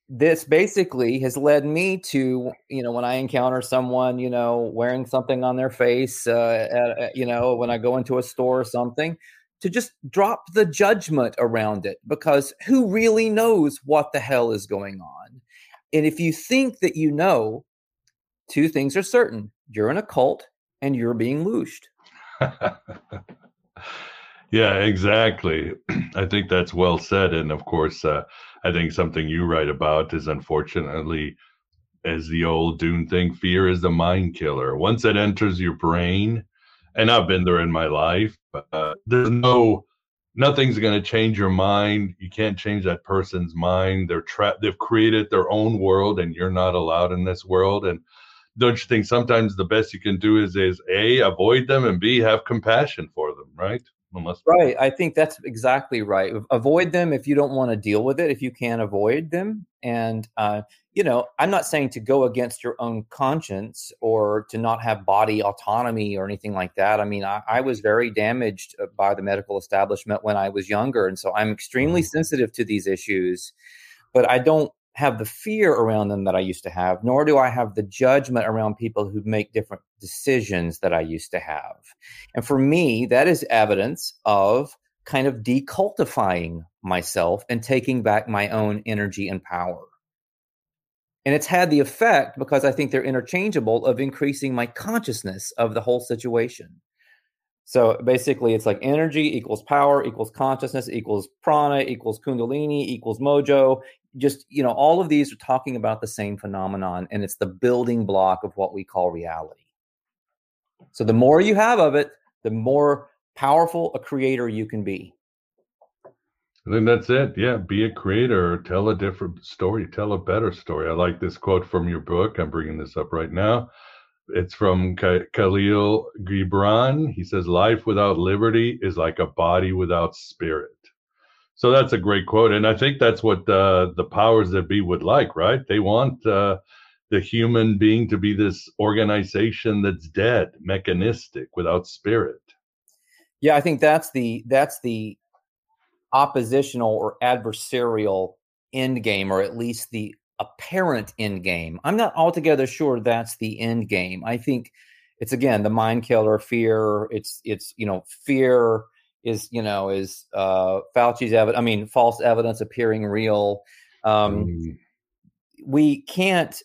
this basically has led me to you know when i encounter someone you know wearing something on their face uh, at, at- you know when i go into a store or something to just drop the judgment around it because who really knows what the hell is going on and if you think that you know two things are certain you're in a cult and you're being looshed *laughs* yeah, exactly. *clears throat* I think that's well said. And of course, uh, I think something you write about is unfortunately, as the old Dune thing, fear is the mind killer. Once it enters your brain, and I've been there in my life, uh, there's no nothing's going to change your mind. You can't change that person's mind. They're trapped. They've created their own world, and you're not allowed in this world. And don't you think sometimes the best you can do is is a avoid them and b have compassion for them, right? Right, I think that's exactly right. Avoid them if you don't want to deal with it. If you can't avoid them, and uh, you know, I'm not saying to go against your own conscience or to not have body autonomy or anything like that. I mean, I, I was very damaged uh, by the medical establishment when I was younger. And so I'm extremely mm-hmm. sensitive to these issues, but I don't have the fear around them that I used to have, nor do I have the judgment around people who make different decisions that I used to have. And for me, that is evidence of kind of decultifying myself and taking back my own energy and power. And it's had the effect because I think they're interchangeable of increasing my consciousness of the whole situation. So basically, it's like energy equals power equals consciousness equals prana equals kundalini equals mojo. Just, you know, all of these are talking about the same phenomenon, and it's the building block of what we call reality. So the more you have of it, the more powerful a creator you can be. I think that's it. Yeah, be a creator. Tell a different story. Tell a better story. I like this quote from your book. I'm bringing this up right now. It's from Khalil Gibran. He says, "Life without liberty is like a body without spirit." So that's a great quote, and I think that's what uh, the powers that be would like, right? They want uh, the human being to be this organization that's dead, mechanistic, without spirit. Yeah, I think that's the that's the oppositional or adversarial end game, or at least the apparent end game. I'm not altogether sure that's the end game. I think it's again the mind killer, fear. It's it's you know fear is you know is uh, Fauci's evidence. I mean false evidence appearing real. Um, mm. We can't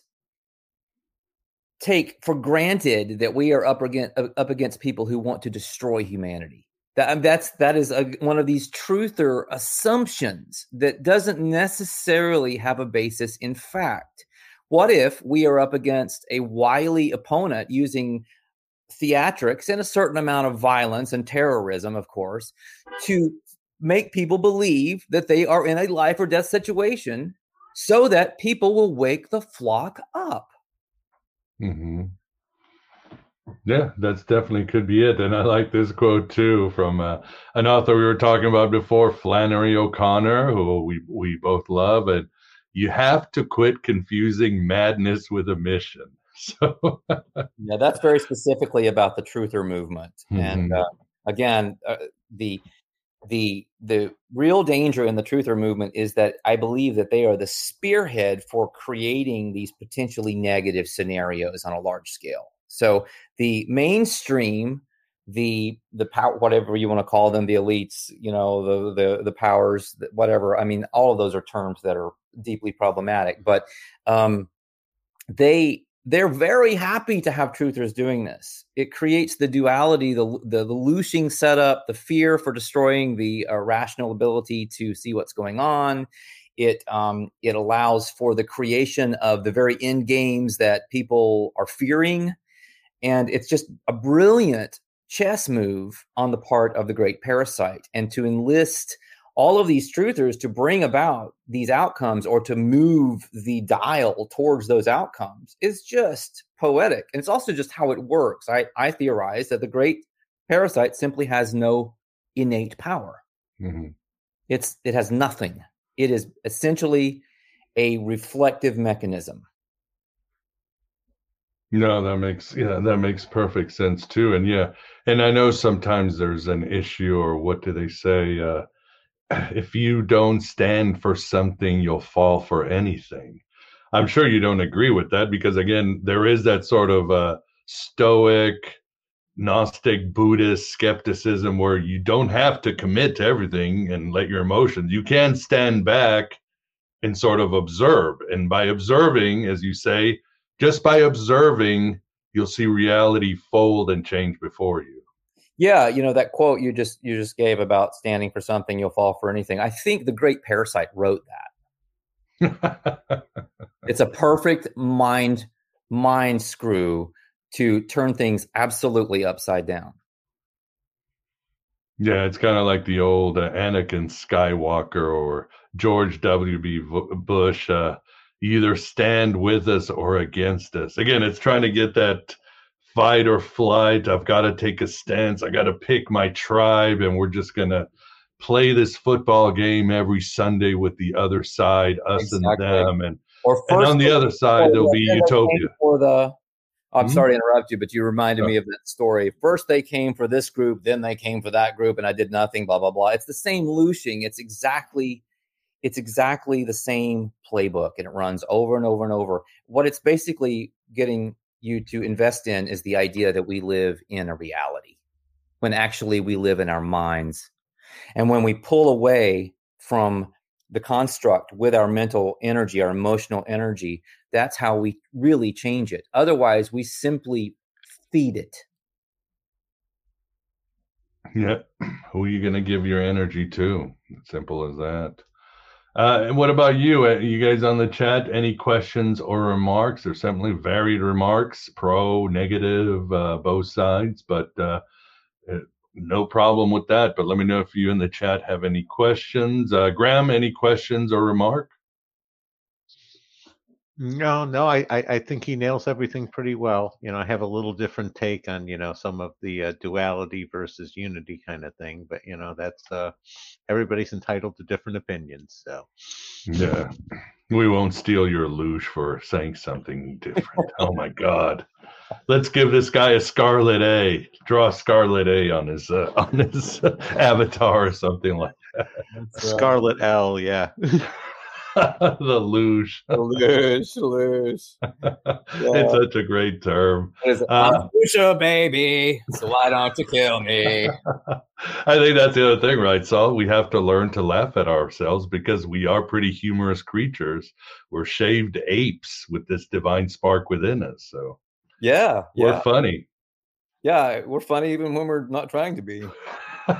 take for granted that we are up against up against people who want to destroy humanity. That that's that is a, one of these truther assumptions that doesn't necessarily have a basis in fact. What if we are up against a wily opponent using theatrics and a certain amount of violence and terrorism, of course, to make people believe that they are in a life or death situation so that people will wake the flock up? Mm-hmm. Yeah, that's definitely could be it. And I like this quote too from uh, an author we were talking about before, Flannery O'Connor, who we we both love. And you have to quit confusing madness with a mission. So *laughs* yeah, that's very specifically about the truther movement. Mm-hmm. And uh, again, uh, the the the real danger in the truther movement is that I believe that they are the spearhead for creating these potentially negative scenarios on a large scale. So the mainstream, the the power, whatever you want to call them, the elites, you know, the the the powers, whatever. I mean, all of those are terms that are deeply problematic, but um, they they're very happy to have truthers doing this. It creates the duality, the the, the setup, the fear for destroying the uh, rational ability to see what's going on. It um, it allows for the creation of the very end games that people are fearing and it's just a brilliant chess move on the part of the great parasite. And to enlist all of these truthers to bring about these outcomes or to move the dial towards those outcomes is just poetic. And it's also just how it works. I, I theorize that the great parasite simply has no innate power. Mm-hmm. It's it has nothing. It is essentially a reflective mechanism. No, that makes yeah, that makes perfect sense too. And yeah, and I know sometimes there's an issue or what do they say? Uh, if you don't stand for something, you'll fall for anything. I'm sure you don't agree with that because again, there is that sort of uh, stoic, Gnostic Buddhist skepticism where you don't have to commit to everything and let your emotions. You can stand back and sort of observe. And by observing, as you say, just by observing, you'll see reality fold and change before you. Yeah, you know that quote you just you just gave about standing for something, you'll fall for anything. I think the great parasite wrote that. *laughs* it's a perfect mind mind screw to turn things absolutely upside down. Yeah, it's kind of like the old uh, Anakin Skywalker or George W.B. Bush. Uh, either stand with us or against us. Again, it's trying to get that fight or flight. I've got to take a stance. I got to pick my tribe, and we're just going to play this football game every Sunday with the other side, us exactly. and them. And, or and on the other side, there'll be utopia. For the I'm mm-hmm. sorry to interrupt you, but you reminded me of that story. First, they came for this group, then they came for that group, and I did nothing. Blah blah blah. It's the same looshing. It's exactly, it's exactly the same playbook, and it runs over and over and over. What it's basically getting you to invest in is the idea that we live in a reality, when actually we live in our minds, and when we pull away from the construct with our mental energy, our emotional energy, that's how we really change it. Otherwise, we simply feed it. Yeah. Who are you going to give your energy to? Simple as that. Uh, and what about you? Uh, you guys on the chat? Any questions or remarks? There's certainly varied remarks, pro, negative, uh, both sides, but uh, no problem with that. But let me know if you in the chat have any questions. Uh, Graham, any questions or remark? No, no, I, I, I think he nails everything pretty well. You know, I have a little different take on you know some of the uh, duality versus unity kind of thing, but you know that's uh, everybody's entitled to different opinions. So yeah, we won't steal your loosh for saying something different. oh my God, let's give this guy a scarlet A. Draw a scarlet A on his uh, *laughs* on his avatar or something like that. Scarlet L, yeah. *laughs* *laughs* the loosh. The loosh, loosh. *laughs* Yeah. It's such a great term. It's, uh, Lucia, baby. So why don't you kill me? *laughs* I think that's the other thing, right, Sol? We have to learn to laugh at ourselves because we are pretty humorous creatures. We're shaved apes with this divine spark within us. So yeah, we're yeah. funny. Yeah, we're funny even when we're not trying to be.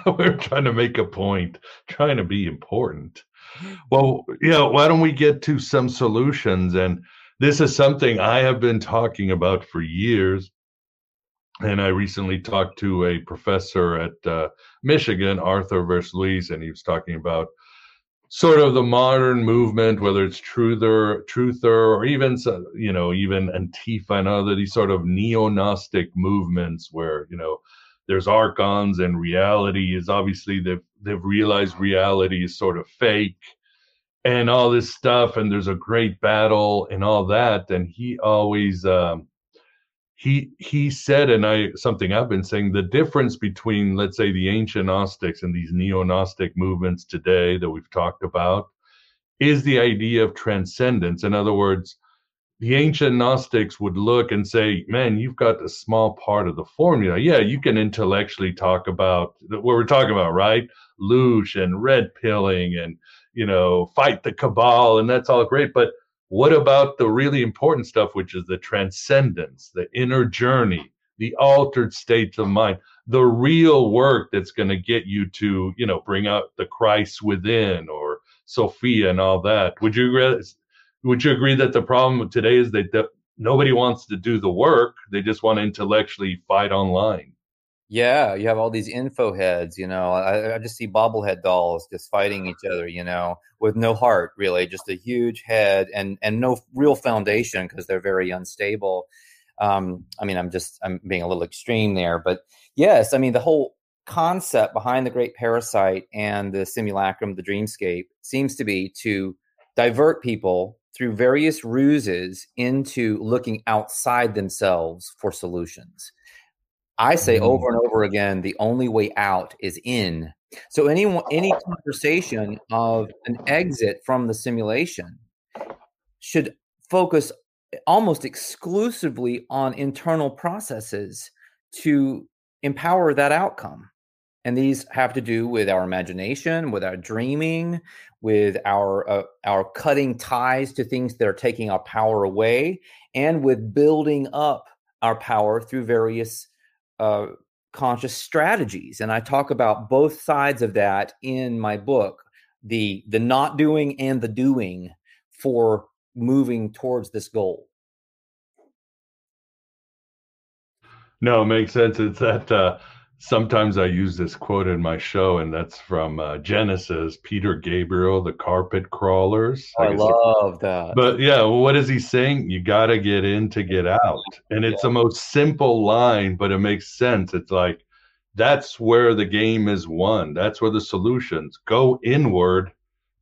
we're trying to make a point, trying to be important. Well, yeah, why don't we get to some solutions? And this is something I have been talking about for years. And I recently talked to a professor at uh, Michigan, Arthur Versluis, and he was talking about sort of the modern movement, whether it's truther, truther, or even you know, even Antifa and other these sort of neo-Gnostic movements where you know there's archons and reality is obviously they've they've realized reality is sort of fake and all this stuff and there's a great battle and all that. And he always um, he he said and i something i've been saying the difference between let's say the ancient gnostics and these neo-gnostic movements today that we've talked about is the idea of transcendence. In other words the ancient Gnostics would look and say, man, you've got a small part of the formula. Yeah, you can intellectually talk about what we're talking about, right? Loosh and red pilling and, you know, fight the cabal, and that's all great. But what about the really important stuff, which is the transcendence, the inner journey, the altered states of mind, the real work that's going to get you to, you know, bring out the Christ within or Sophia and all that? Would you? Would you agree that the problem today is that nobody wants to do the work they just want to intellectually fight online? Yeah you have all these info heads you know I, I, just see bobblehead dolls just fighting each other you know with no heart really just a huge head and and no real foundation because they're very unstable. Um, i mean i'm just i'm being a little extreme there but yes i mean the whole concept behind the great parasite and the simulacrum the dreamscape seems to be to divert people through various ruses into looking outside themselves for solutions. I say mm. over and over again, the only way out is in. So any any conversation of an exit from the simulation should focus almost exclusively on internal processes to empower that outcome. And these have to do with our imagination, with our dreaming, with our uh, our cutting ties to things that are taking our power away, and with building up our power through various uh, conscious strategies. And I talk about both sides of that in my book the the not doing and the doing for moving towards this goal. No, it makes sense. It's that uh, sometimes I use this quote in my show, and that's from uh, Genesis, Peter Gabriel, the carpet crawlers. I, I love that. But yeah, what is he saying? You got to get in to get out. And it's yeah. the most simple line, but it makes sense. It's like, that's where the game is won. That's where the solutions go inward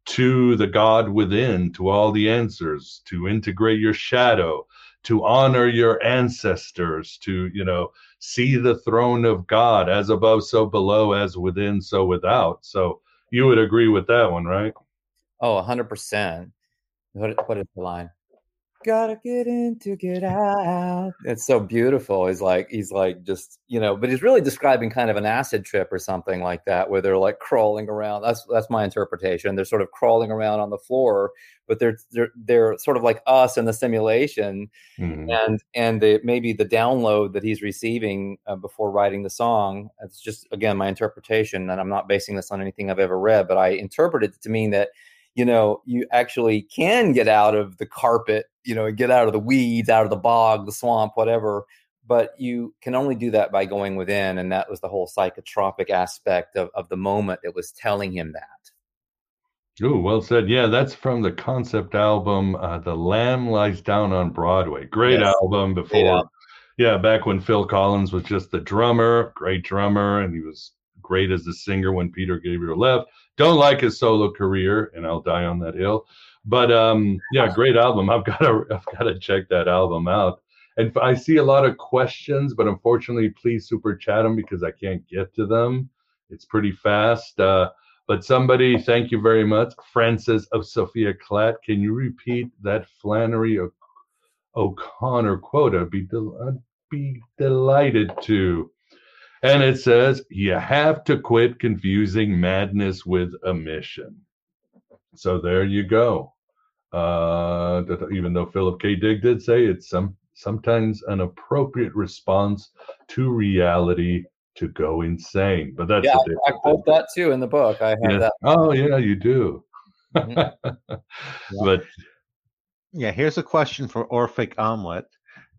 to the God within, to all the answers, to integrate your shadow, to honor your ancestors, to, you know, see the throne of God as above, so below, as within, so without. So you would agree with that one, right? Oh, 100%. What, what is the line? Gotta get in to get out. It's so beautiful. He's like, he's like just, you know, but he's really describing kind of an acid trip or something like that, where they're like crawling around. That's that's my interpretation. They're sort of crawling around on the floor, but they're they're they're sort of like us in the simulation, mm-hmm. and and the, maybe the download that he's receiving uh, before writing the song. It's just again my interpretation, and I'm not basing this on anything I've ever read, but I interpret it to mean that you know you actually can get out of the carpet you know get out of the weeds out of the bog the swamp whatever but you can only do that by going within and that was the whole psychotropic aspect of, of the moment that was telling him that Oh, well said. Yeah, that's from the concept album, uh, "The Lamb Lies Down on Broadway." Great yes. album. Before, album. yeah, back when Phil Collins was just the drummer, great drummer, and he was great as a singer when Peter Gabriel left. Don't like his solo career, and I'll die on that hill. But um, yeah, great album. I've got to I've got to check that album out. And I see a lot of questions, but unfortunately, please super chat them because I can't get to them. It's pretty fast. Uh, but somebody, thank you very much, Francis of Sophia Clatt. Can you repeat that Flannery o- O'Connor quote? I'd be, del- I'd be delighted to. And it says, you have to quit confusing madness with a mission. So there you go. Uh, even though Philip K. Dick did say it's some sometimes an appropriate response to reality to go insane. But that's yeah, I, I quote that too in the book. I have yeah. that. Oh yeah, you do. Mm-hmm. *laughs* yeah. But yeah, here's a question for Orphic Omelet.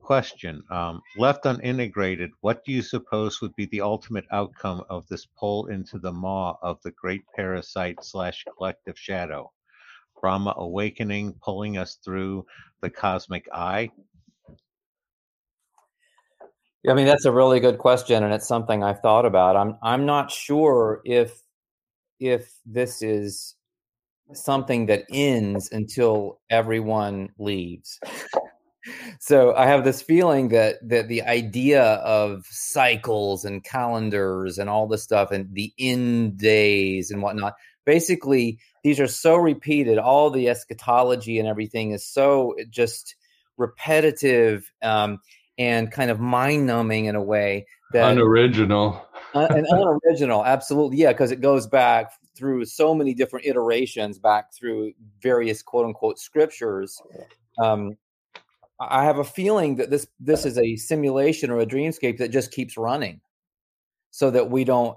Question: um, Left unintegrated, what do you suppose would be the ultimate outcome of this pull into the maw of the great parasite slash collective shadow? Brahma awakening, pulling us through the cosmic eye? I mean, that's a really good question, and it's something I've thought about. I'm I'm not sure if if this is something that ends until everyone leaves *laughs* so I have this feeling that that the idea of cycles and calendars and all this stuff and the end days and whatnot, basically these are so repeated. All the eschatology and everything is so just repetitive um, and kind of mind numbing in a way that unoriginal uh, and unoriginal, absolutely, yeah, because it goes back through so many different iterations, back through various quote unquote scriptures. Um, I have a feeling that this this is a simulation or a dreamscape that just keeps running, so that we don't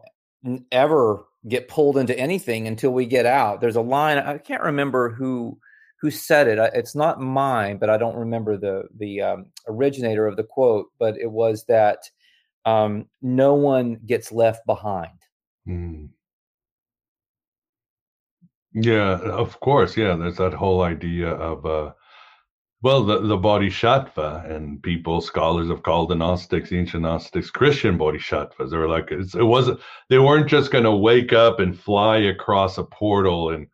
ever get pulled into anything until we get out. There's a line I can't remember who who said it. It's not mine, but I don't remember the the um, originator of the quote. But it was that um, no one gets left behind. Mm. Yeah, of course. Yeah, there's that whole idea of uh, well, the, the bodhisattva and people, scholars have called the Gnostics, ancient Gnostics, Christian bodhisattvas. They were like, it wasn't, they weren't just going to wake up and fly across a portal and,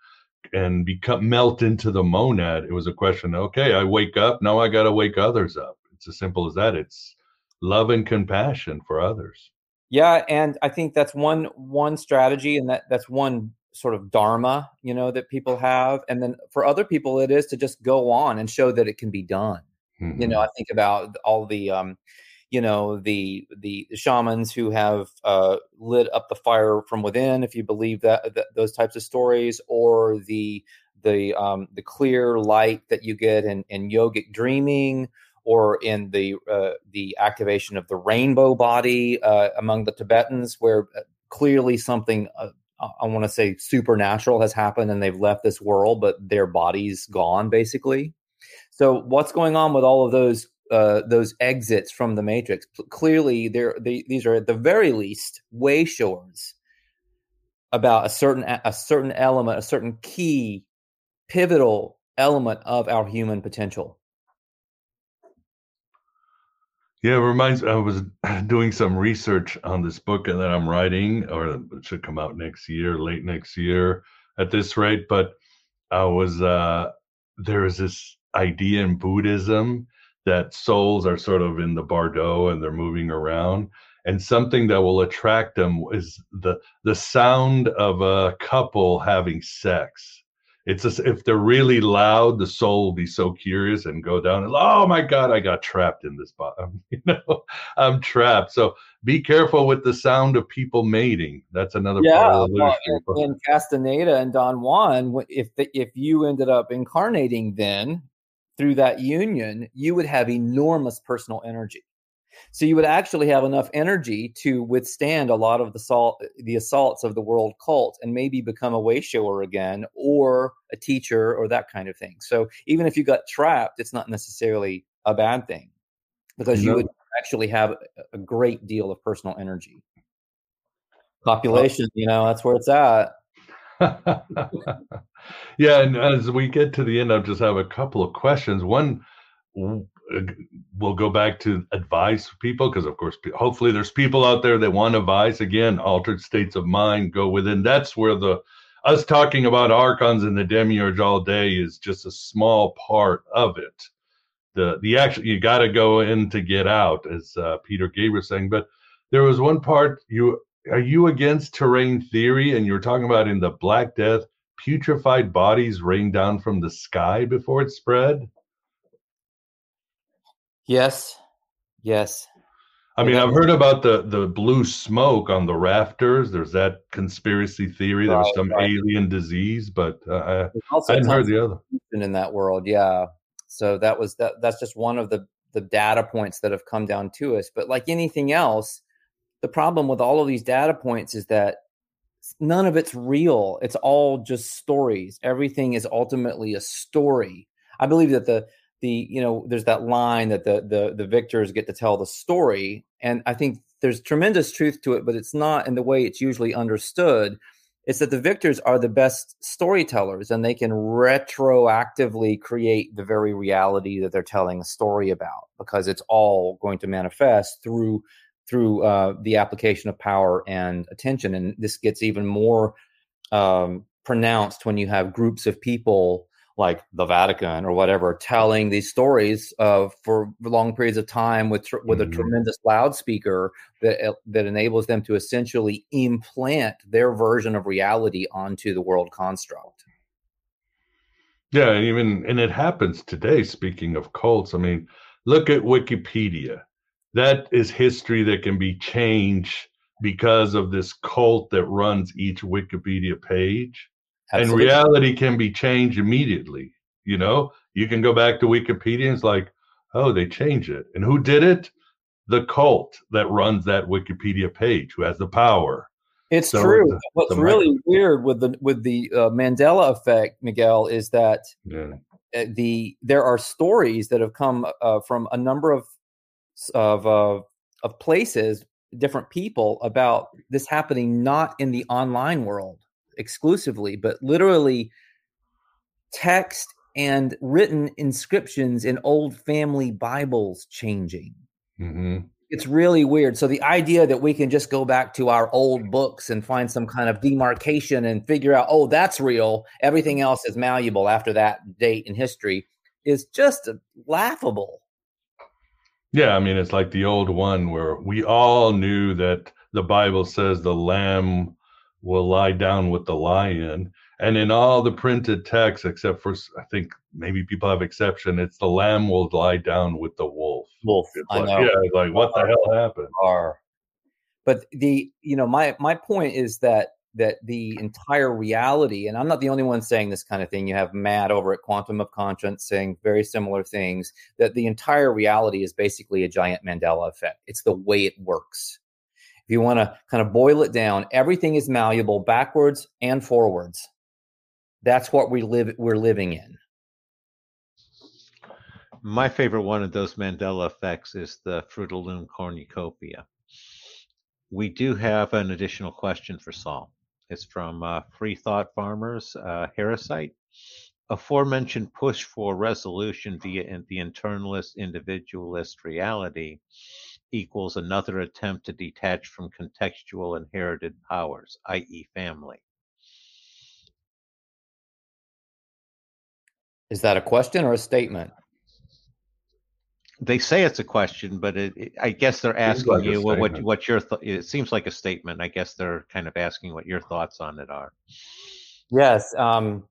and become, melt into the monad. It was a question, okay, I wake up, now I got to wake others up. It's as simple as that. It's love and compassion for others. Yeah. And I think that's one, one strategy and that that's one sort of dharma you know that people have and then for other people it is to just go on and show that it can be done mm-hmm. you know mm-hmm. i think about all the um you know the the shamans who have uh, lit up the fire from within if you believe that, that those types of stories or the the um, the clear light that you get in, in yogic dreaming or in the uh, the activation of the rainbow body uh, among the Tibetans, where uh, clearly something uh, I want to say supernatural has happened and they've left this world, but their body's gone basically. So what's going on with all of those uh, those exits from the matrix. Clearly, they're, they, these are at the very least wayshowers about a certain a certain element, a certain key, pivotal element of our human potential. Yeah, it reminds me I was *clears throat* doing some research on this book that I'm writing, or it should come out next year, late next year at this rate. But I was uh there is this idea in Buddhism that souls are sort of in the bardo and they're moving around. And something that will attract them is the the sound of a couple having sex it's just, if they're really loud, the soul will be so curious and go down and oh my god, I got trapped in this bottom. *laughs* You know, I'm trapped. So be careful with the sound of people mating. That's another yeah, part of the well, in, in Castaneda and Don Juan, if the, if you ended up incarnating then through that union, you would have enormous personal energy. So you would actually have enough energy to withstand a lot of the assault, the assaults of the world cult, and maybe become a wayshower again, or a teacher, or that kind of thing. So even if you got trapped, it's not necessarily a bad thing because you would actually have a- great deal of personal energy. Population, you know, that's where it's at. *laughs* yeah, and as we get to the end, I just have a couple of questions. One, we'll go back to advice for people because, of course, hopefully there's people out there that want advice. Again, altered states of mind go within. That's where the us talking about archons and the demiurge all day is just a small part of it. The the actual you got to go in to get out, as uh, Peter Gabriel saying. But there was one part you are you against terrain theory, and you were talking about in the Black Death, putrefied bodies rain down from the sky before it spread. Yes, yes. I mean, I've heard about the the blue smoke on the rafters. There's that conspiracy theory. There was some right. alien disease, but uh, I, There's also I hadn't heard the other. in that world. Yeah. So that was that. That's just one of the the data points that have come down to us. But like anything else, the problem with all of these data points is that none of it's real. It's all just stories. Everything is ultimately a story. I believe that the the you know there's that line that the the the victors get to tell the story, and I think there's tremendous truth to it, but it's not in the way it's usually understood. It's that the victors are the best storytellers, and they can retroactively create the very reality that they're telling a story about, because it's all going to manifest through through uh, the application of power and attention. And this gets even more um, pronounced when you have groups of people like the Vatican or whatever telling these stories for long periods of time with tr- with Mhm. a tremendous loudspeaker that uh, that enables them to essentially implant their version of reality onto the world construct. Yeah, and even and it happens today. Speaking of cults, I mean, look at Wikipedia. That is history that can be changed because of this cult that runs each Wikipedia page. Absolutely. And reality can be changed immediately. You know, you can go back to Wikipedia and it's like, oh, they changed it. And who did it? The cult that runs that Wikipedia page, who has the power. It's So true. the- What's the really weird with the with the uh, Mandela effect, Miguel, is that Yeah. uh, the there are stories that have come uh, from a number of of uh, of places, different people about this happening not in the online world exclusively, but literally text and written inscriptions in old family Bibles changing. hmm It's really weird. So the idea that we can just go back to our old books and find some kind of demarcation and figure out, oh, that's real. Everything else is malleable after that date in history is just laughable. Yeah, I mean, it's like the old one where we all knew that the Bible says the lamb will lie down with the lion. And in all the printed texts, except for, I think maybe people have exception, it's the lamb will lie down with the wolf. Wolf, It's I like, know. yeah, like, what the hell happened? Are, but the you know my my point is that that the entire reality, and I'm not the only one saying this kind of thing. You have Matt over at Quantum of Conscience saying very similar things. That the entire reality is basically a giant Mandela effect. It's the way it works. If you want to kind of boil it down, everything is malleable backwards and forwards. That's what we live we're living in. My favorite one of those Mandela effects is the Fruit of Loom cornucopia. We do have an additional question for Sol. It's from uh, Free Thought Farmers, uh, Heresite. Aforementioned push for resolution via the internalist individualist reality equals another attempt to detach from contextual inherited powers, i.e., family. Is that a question or a statement? They say it's a question, but it, it, I guess they're asking like you what, what statement. what your th- it seems like a statement. I guess they're kind of asking what your thoughts on it are. Yes. Um,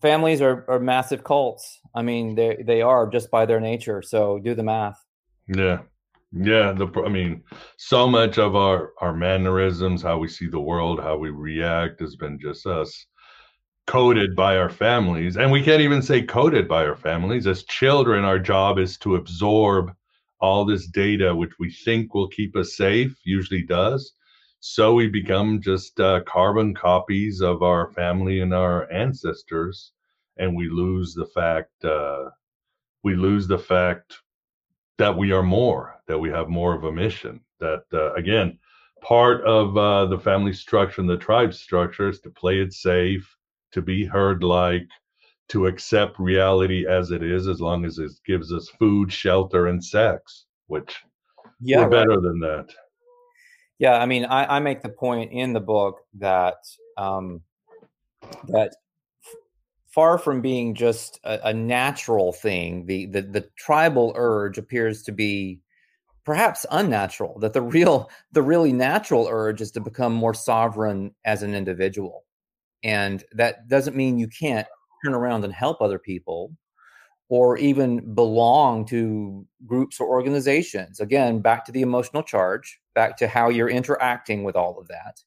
families are, are massive cults. I mean, they they are just by their nature. So do the math. Yeah. Yeah, the I mean, so much of our our mannerisms, how we see the world, how we react has been just us coded by our families. And we can't even say coded by our families. As children, our job is to absorb all this data which we think will keep us safe, usually does. So we become just uh, carbon copies of our family and our ancestors, and we lose the fact uh, we lose the fact that we are more, that we have more of a mission. That uh, again, part of uh, the family structure and the tribe structure is to play it safe, to be herd like, to accept reality as it is, as long as it gives us food, shelter, and sex. Which Yeah. we're right. better than that. Yeah, I mean, I, I make the point in the book that um, that far from being just a, a natural thing, the, the the tribal urge appears to be perhaps unnatural. That the real *laughs* the really natural urge is to become more sovereign as an individual, and that doesn't mean you can't turn around and help other people or even belong to groups or organizations. Again, back to the emotional charge, back to how you're interacting with all of that.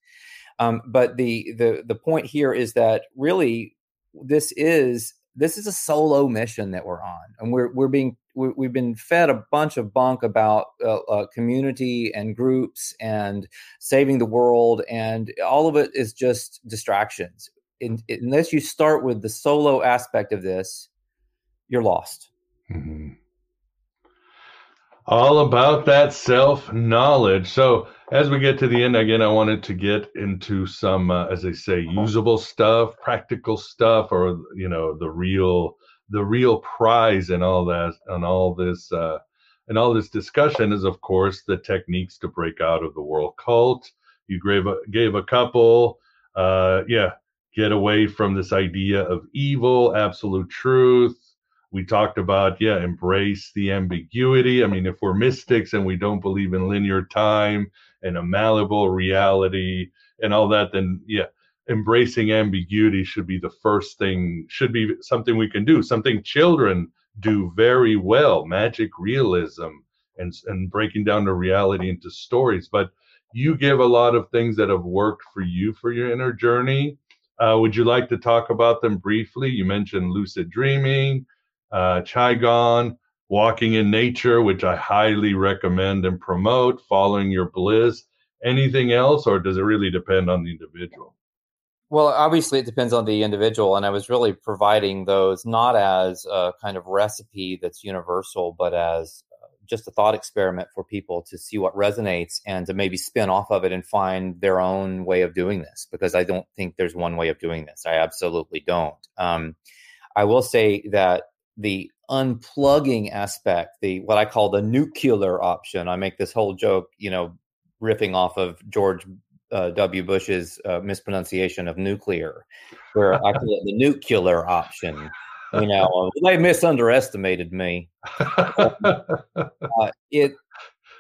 Um, but the the the point here is that really this is this is a solo mission that we're on, and we're we're being we, we've been fed a bunch of bunk about uh, uh, community and groups and saving the world, and all of it is just distractions. In, unless you start with the solo aspect of this, you're lost. Mhm. All about that self knowledge. So, as we get to the end, again, I wanted to get into some, uh, as they say, usable stuff, practical stuff, or you know, the real, the real prize and all that, and all this, uh, and all this discussion is, of course, the techniques to break out of the world cult. You gave a, gave a couple, uh, yeah, get away from this idea of evil, absolute truth we talked about yeah embrace the ambiguity. I mean if we're mystics and we don't believe in linear time and a malleable reality and all that then yeah embracing ambiguity should be the first thing should be something we can do something children do very well magic realism and and breaking down the reality into stories. But you give a lot of things that have worked for you for your inner journey. Uh, would you like to talk about them briefly? You mentioned lucid dreaming uh, Qigong, walking in nature, which I highly recommend and promote, following your bliss. Anything else, or does it really depend on the individual? Well, obviously, it depends on the individual, and I was really providing those not as a kind of recipe that's universal, but as uh, just a thought experiment for people to see what resonates and to maybe spin off of it and find their own way of doing this. Because I don't think there's one way of doing this. I absolutely don't. Um, I will say that the unplugging aspect, the what I call the nuclear option. I make this whole joke, you know, riffing off of George uh, W. Bush's uh, mispronunciation of nuclear, where I call it the nuclear option. You know, *laughs* they misunderestimated me. *laughs* Uh, it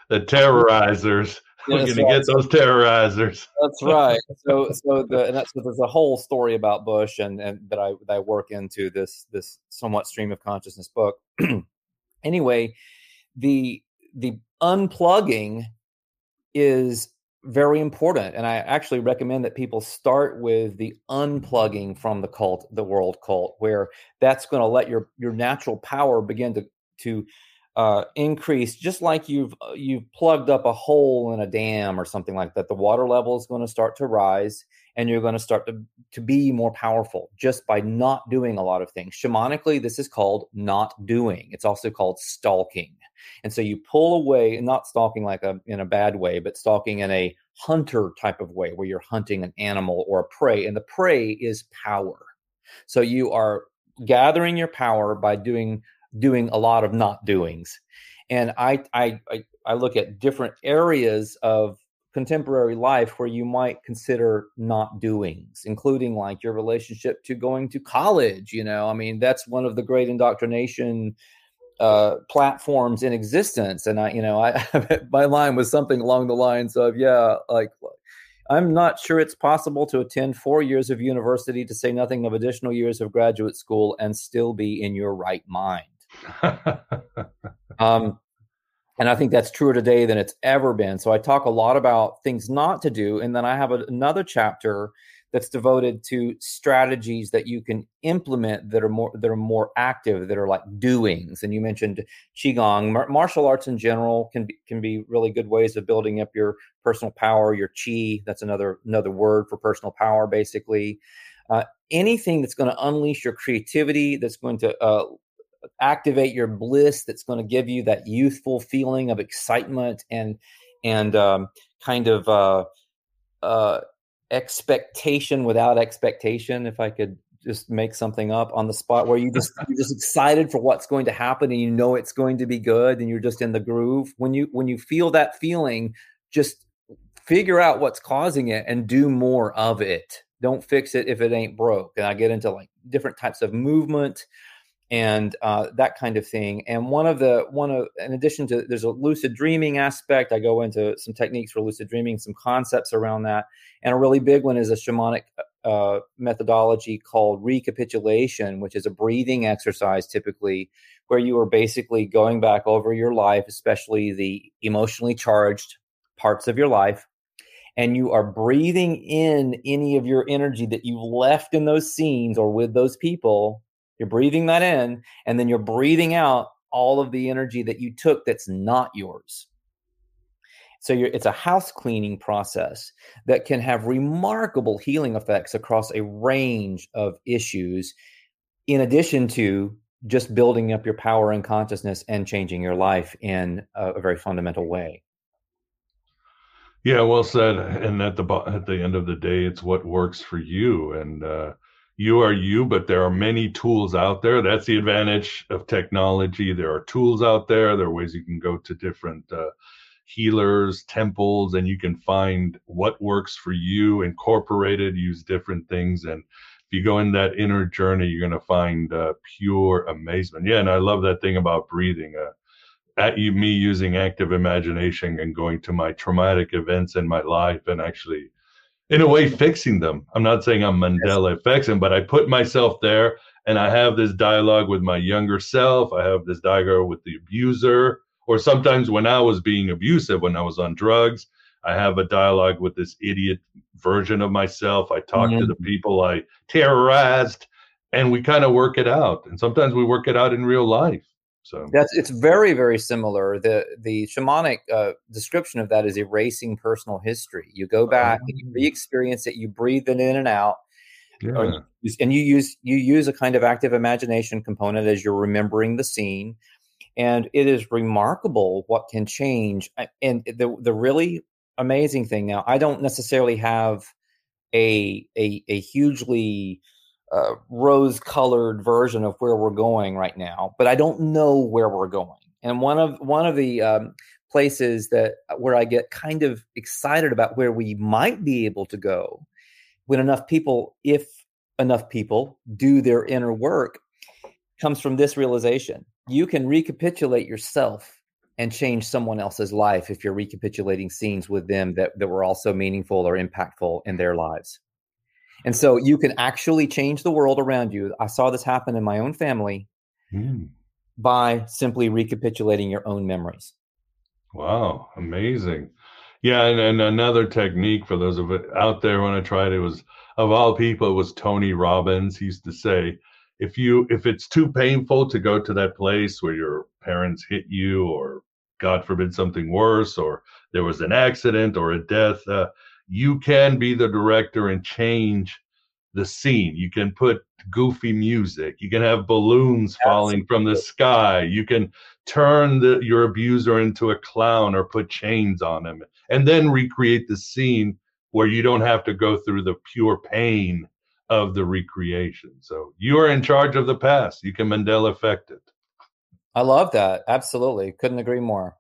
the terrorizers. We're going to get those terrorizers. That's right. So, so the and that's so there's a whole story about Bush and and that I that I work into this this somewhat stream of consciousness book. *clears throat* anyway, the the unplugging is very important, and I actually recommend that people start with the unplugging from the cult, the world cult, where that's going to let your your natural power begin to to uh, increase, just like you've uh, you've plugged up a hole in a dam or something like that. The water level is going to start to rise, and you're going to start to to be more powerful just by not doing a lot of things. Shamanically, this is called not doing. It's also called stalking. And so you pull away, not stalking like a in a bad way, but stalking in a hunter type of way, where you're hunting an animal or a prey, and the prey is power. So you are gathering your power by doing doing a lot of not doings. And I, I, I, I look at different areas of contemporary life where you might consider not doings, including like your relationship to going to college. You know, I mean, that's one of the great indoctrination uh, platforms in existence. And I, you know, I *laughs* my line was something along the lines of, yeah, like I'm not sure it's possible to attend four years of university, to say nothing of additional years of graduate school, and still be in your right mind. *laughs* um, and I think that's truer today than it's ever been. So I talk a lot about things not to do, and then I have a, another chapter that's devoted to strategies that you can implement that are more that are more active, that are like doings. And you mentioned qigong, Mar- martial arts in general can be, can be really good ways of building up your personal power, your chi. That's another another word for personal power, basically. Uh, anything that's going to unleash your creativity, that's going to uh, activate your bliss that's going to give you that youthful feeling of excitement and and um, kind of uh, uh, expectation without expectation if i could just make something up on the spot where you just you're just excited for what's going to happen and you know it's going to be good and you're just in the groove. When you when you feel that feeling just figure out what's causing it and do more of it. Don't fix it if it ain't broke. And i get into like different types of movement and uh, that kind of thing. And one of the one of in addition to there's a lucid dreaming aspect. I go into some techniques for lucid dreaming, some concepts around that, and a really big one is a shamanic uh, methodology called recapitulation, which is a breathing exercise typically where you are basically going back over your life, especially the emotionally charged parts of your life. And you are breathing in any of your energy that you've left in those scenes or with those people you're breathing that in, and then you're breathing out all of the energy that you took that's not yours. So it's a house cleaning process that can have remarkable healing effects across a range of issues, in addition to just building up your power and consciousness and changing your life in a, a very fundamental way. Yeah, well said. And at the at the end of the day, it's what works for you. And uh, you are you, but there are many tools out there. That's the advantage of technology. There are tools out there. There are ways you can go to different uh, healers, temples, and you can find what works for you, incorporated, use different things. And if you go in that inner journey, you're going to find uh, pure amazement. Yeah, and I love that thing about breathing. Uh, at you, me using active imagination and going to my traumatic events in my life and actually in a way fixing them. I'm not saying I'm Mandela yes. effects but I put myself there and I have this dialogue with my younger self. I have this dialogue with the abuser, or sometimes when I was being abusive, when I was on drugs, I have a dialogue with this idiot version of myself. I talk mm-hmm. to the people I terrorized, and we kind of work it out. And sometimes we work it out in real life. So that's it's very very similar. The the shamanic uh, description of that is erasing personal history. You go back and you oh. re-experience it. You breathe it in and out. Yeah. And you use you use a kind of active imagination component as you're remembering the scene, and it is remarkable what can change. And the the really amazing thing now, I don't necessarily have a a, a hugely uh, rose colored version of where we're going right now, but I don't know where we're going. And one of one of the um, places that uh, where I get kind of excited about where we might be able to go when enough people, if enough people do their inner work, comes from this realization: you can recapitulate yourself and change someone else's life if you're recapitulating scenes with them that, that were also meaningful or impactful in their lives. And so you can actually change the world around you. I saw this happen in my own family mm. by simply recapitulating your own memories. Wow, amazing. Yeah, and, and another technique for those of it out there when I tried it was of all people, it was Tony Robbins. He used to say, if you if it's too painful to go to that place where you're parents hit you, or God forbid something worse, or there was an accident or a death, uh, you can be the director and change the scene. You can put goofy music. You can have balloons falling from the sky. You can turn the, your abuser into a clown or put chains on him and then recreate the scene where you don't have to go through the pure pain of the recreation. So you are in charge of the past. You can Mandela effect it. I love that. Absolutely. Couldn't agree more.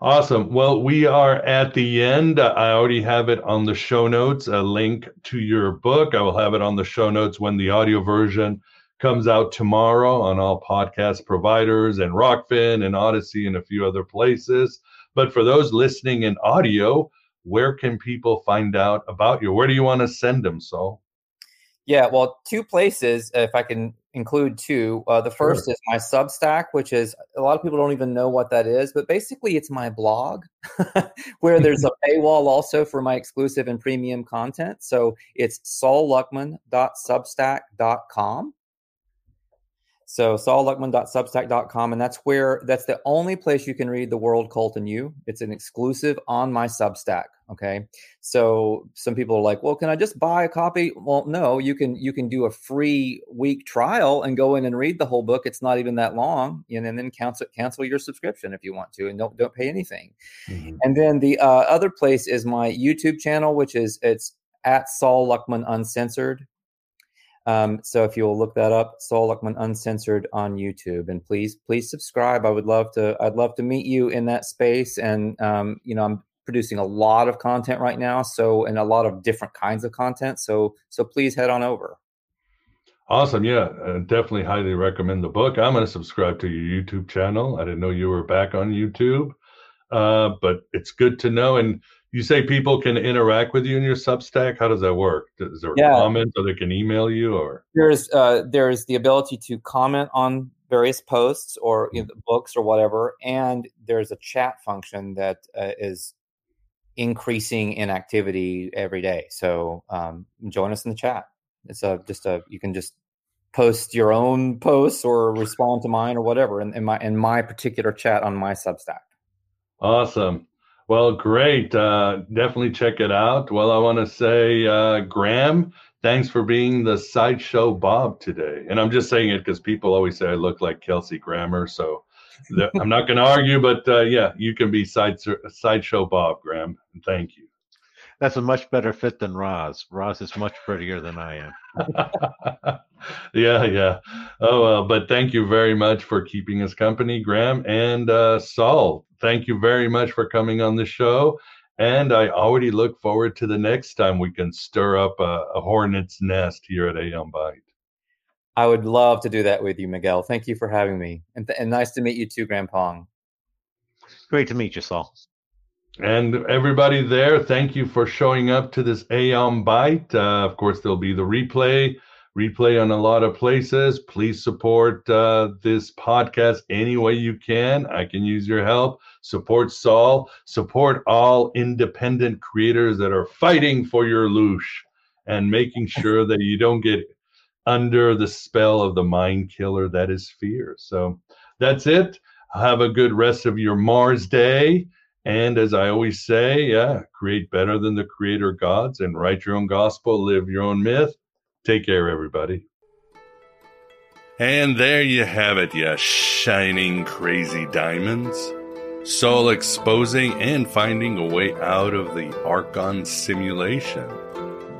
Awesome. Well, we are at the end. I already have it on the show notes, a link to your book. I will have it on the show notes when the audio version comes out tomorrow on all podcast providers and Rokfin and Odysee and a few other places. But for those listening in audio, where can people find out about you? Where do you want to send them, Sol? Yeah, well, two places, if I can include two. Uh, the first sure. is my Substack, which is a lot of people don't even know what that is, but basically it's my blog *laughs* where there's a *laughs* paywall also for my exclusive and premium content. So it's solluckman.substack.com. So solluckman.substack.com, and that's where that's the only place you can read the World Cult and You. It's an exclusive on my Substack. Okay. So some people are like, well, can I just buy a copy? Well, no, you can you can do a free week trial and go in and read the whole book. It's not even that long, and, and then cancel cancel your subscription if you want to, and don't don't pay anything. Mm-hmm. And then the uh, other place is my YouTube channel, which is it's at Sol Luckman Uncensored. Um, so if you'll look that up, Sol Luckman Uncensored on YouTube, and please, please subscribe. I would love to. I'd love to meet you in that space. And um, you know, I'm producing a lot of content right now, so and a lot of different kinds of content. So, so please head on over. Awesome, yeah, uh, definitely highly recommend the book. I'm going to subscribe to your YouTube channel. I didn't know you were back on YouTube, uh, but it's good to know. And you say people can interact with you in your Substack. How does that work? Is there yeah. a comment or they can email you or? There's uh, there's the ability to comment on various posts or you know, books or whatever, and there's a chat function that uh, is increasing in activity every day. So um, join us in the chat. It's a just a you can just post your own posts or respond to mine or whatever in, in my in my particular chat on my Substack. Awesome. Well, great. Uh, definitely check it out. Well, I want to say, uh, Graham, thanks for being the sideshow Bob today. And I'm just saying it because people always say I look like Kelsey Grammer. So I'm not going to argue, but uh, yeah, you can be side, sideshow Bob, Graham. Thank you. That's a much better fit than Roz. Roz is much prettier than I am. *laughs* yeah, yeah. Oh well, but thank you very much for keeping us company, Graham and uh, Sol thank you very much for coming on the show. And I already look forward to the next time we can stir up a, a hornet's nest here at Aeon Byte. I would love to do that with you, Miguel. Thank you for having me. And, th- and nice to meet you too, Grandpa. Great to meet you, Sol. And everybody there, thank you for showing up to this Aeon Byte. Uh, of course, there'll be the replay replay on a lot of places. Please support uh, this podcast any way you can. I can use your help. Support Sol. Support all independent creators that are fighting for your loosh and making *laughs* sure that you don't get under the spell of the mind killer that is fear. So that's it. Have a good rest of your Mars day. And as I always say, yeah, create better than the creator gods and write your own gospel, live your own myth. Take care, everybody. And there you have it, you shining crazy diamonds. Soul exposing and finding a way out of the Archon simulation.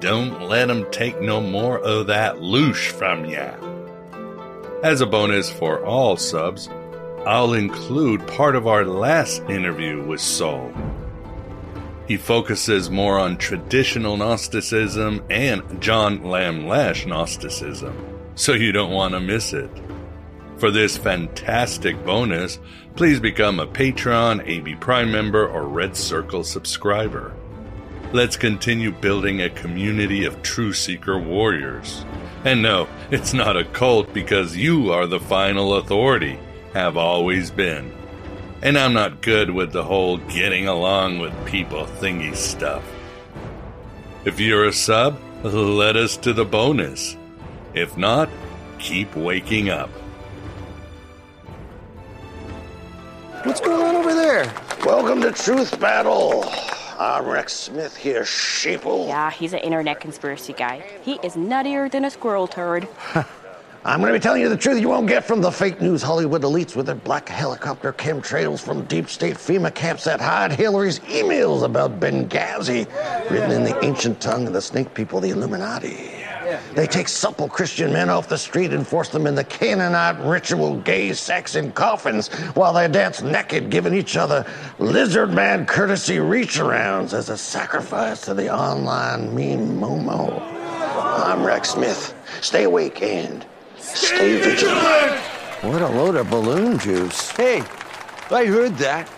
Don't let them take no more of that loosh from ya. As a bonus for all subs, I'll include part of our last interview with Sol he focuses more on traditional Gnosticism and John Lamb Lash Gnosticism, so you don't want to miss it. For this fantastic bonus, please become a Patreon, AB Prime member, or Red Circle subscriber. Let's continue building a community of true seeker warriors. And no, it's not a cult because you are the final authority, have always been. And I'm not good with the whole getting along with people thingy stuff. If you're a sub, let us to the bonus. If not, keep waking up. What's going on over there? Welcome to Truth Battle. I'm Rex Smith here, sheeple. Yeah, he's an internet conspiracy guy. He is nuttier than a squirrel turd. *laughs* I'm going to be telling you the truth you won't get from the fake news Hollywood elites with their black helicopter chemtrails from deep state FEMA camps that hide Hillary's emails about Benghazi, written in the ancient tongue of the snake people, the Illuminati. They take supple Christian men off the street and force them into Canaanite ritual gay sex in coffins while they dance naked, giving each other lizard man courtesy reach arounds as a sacrifice to the online meme Momo. I'm Rex Smith. Stay awake and stay vigilant. What a load of balloon juice. Hey, I heard that.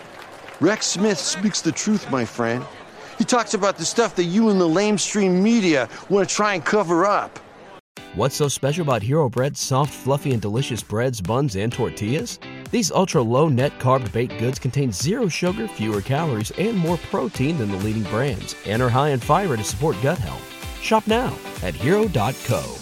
Rex Smith speaks the truth, my friend. He talks about the stuff that you and the lamestream media want to try and cover up. What's so special about Hero Bread's soft, fluffy, and delicious breads, buns, and tortillas? These ultra low net carb baked goods contain zero sugar, fewer calories, and more protein than the leading brands, and are high in fiber to support gut health. Shop now at hero.co.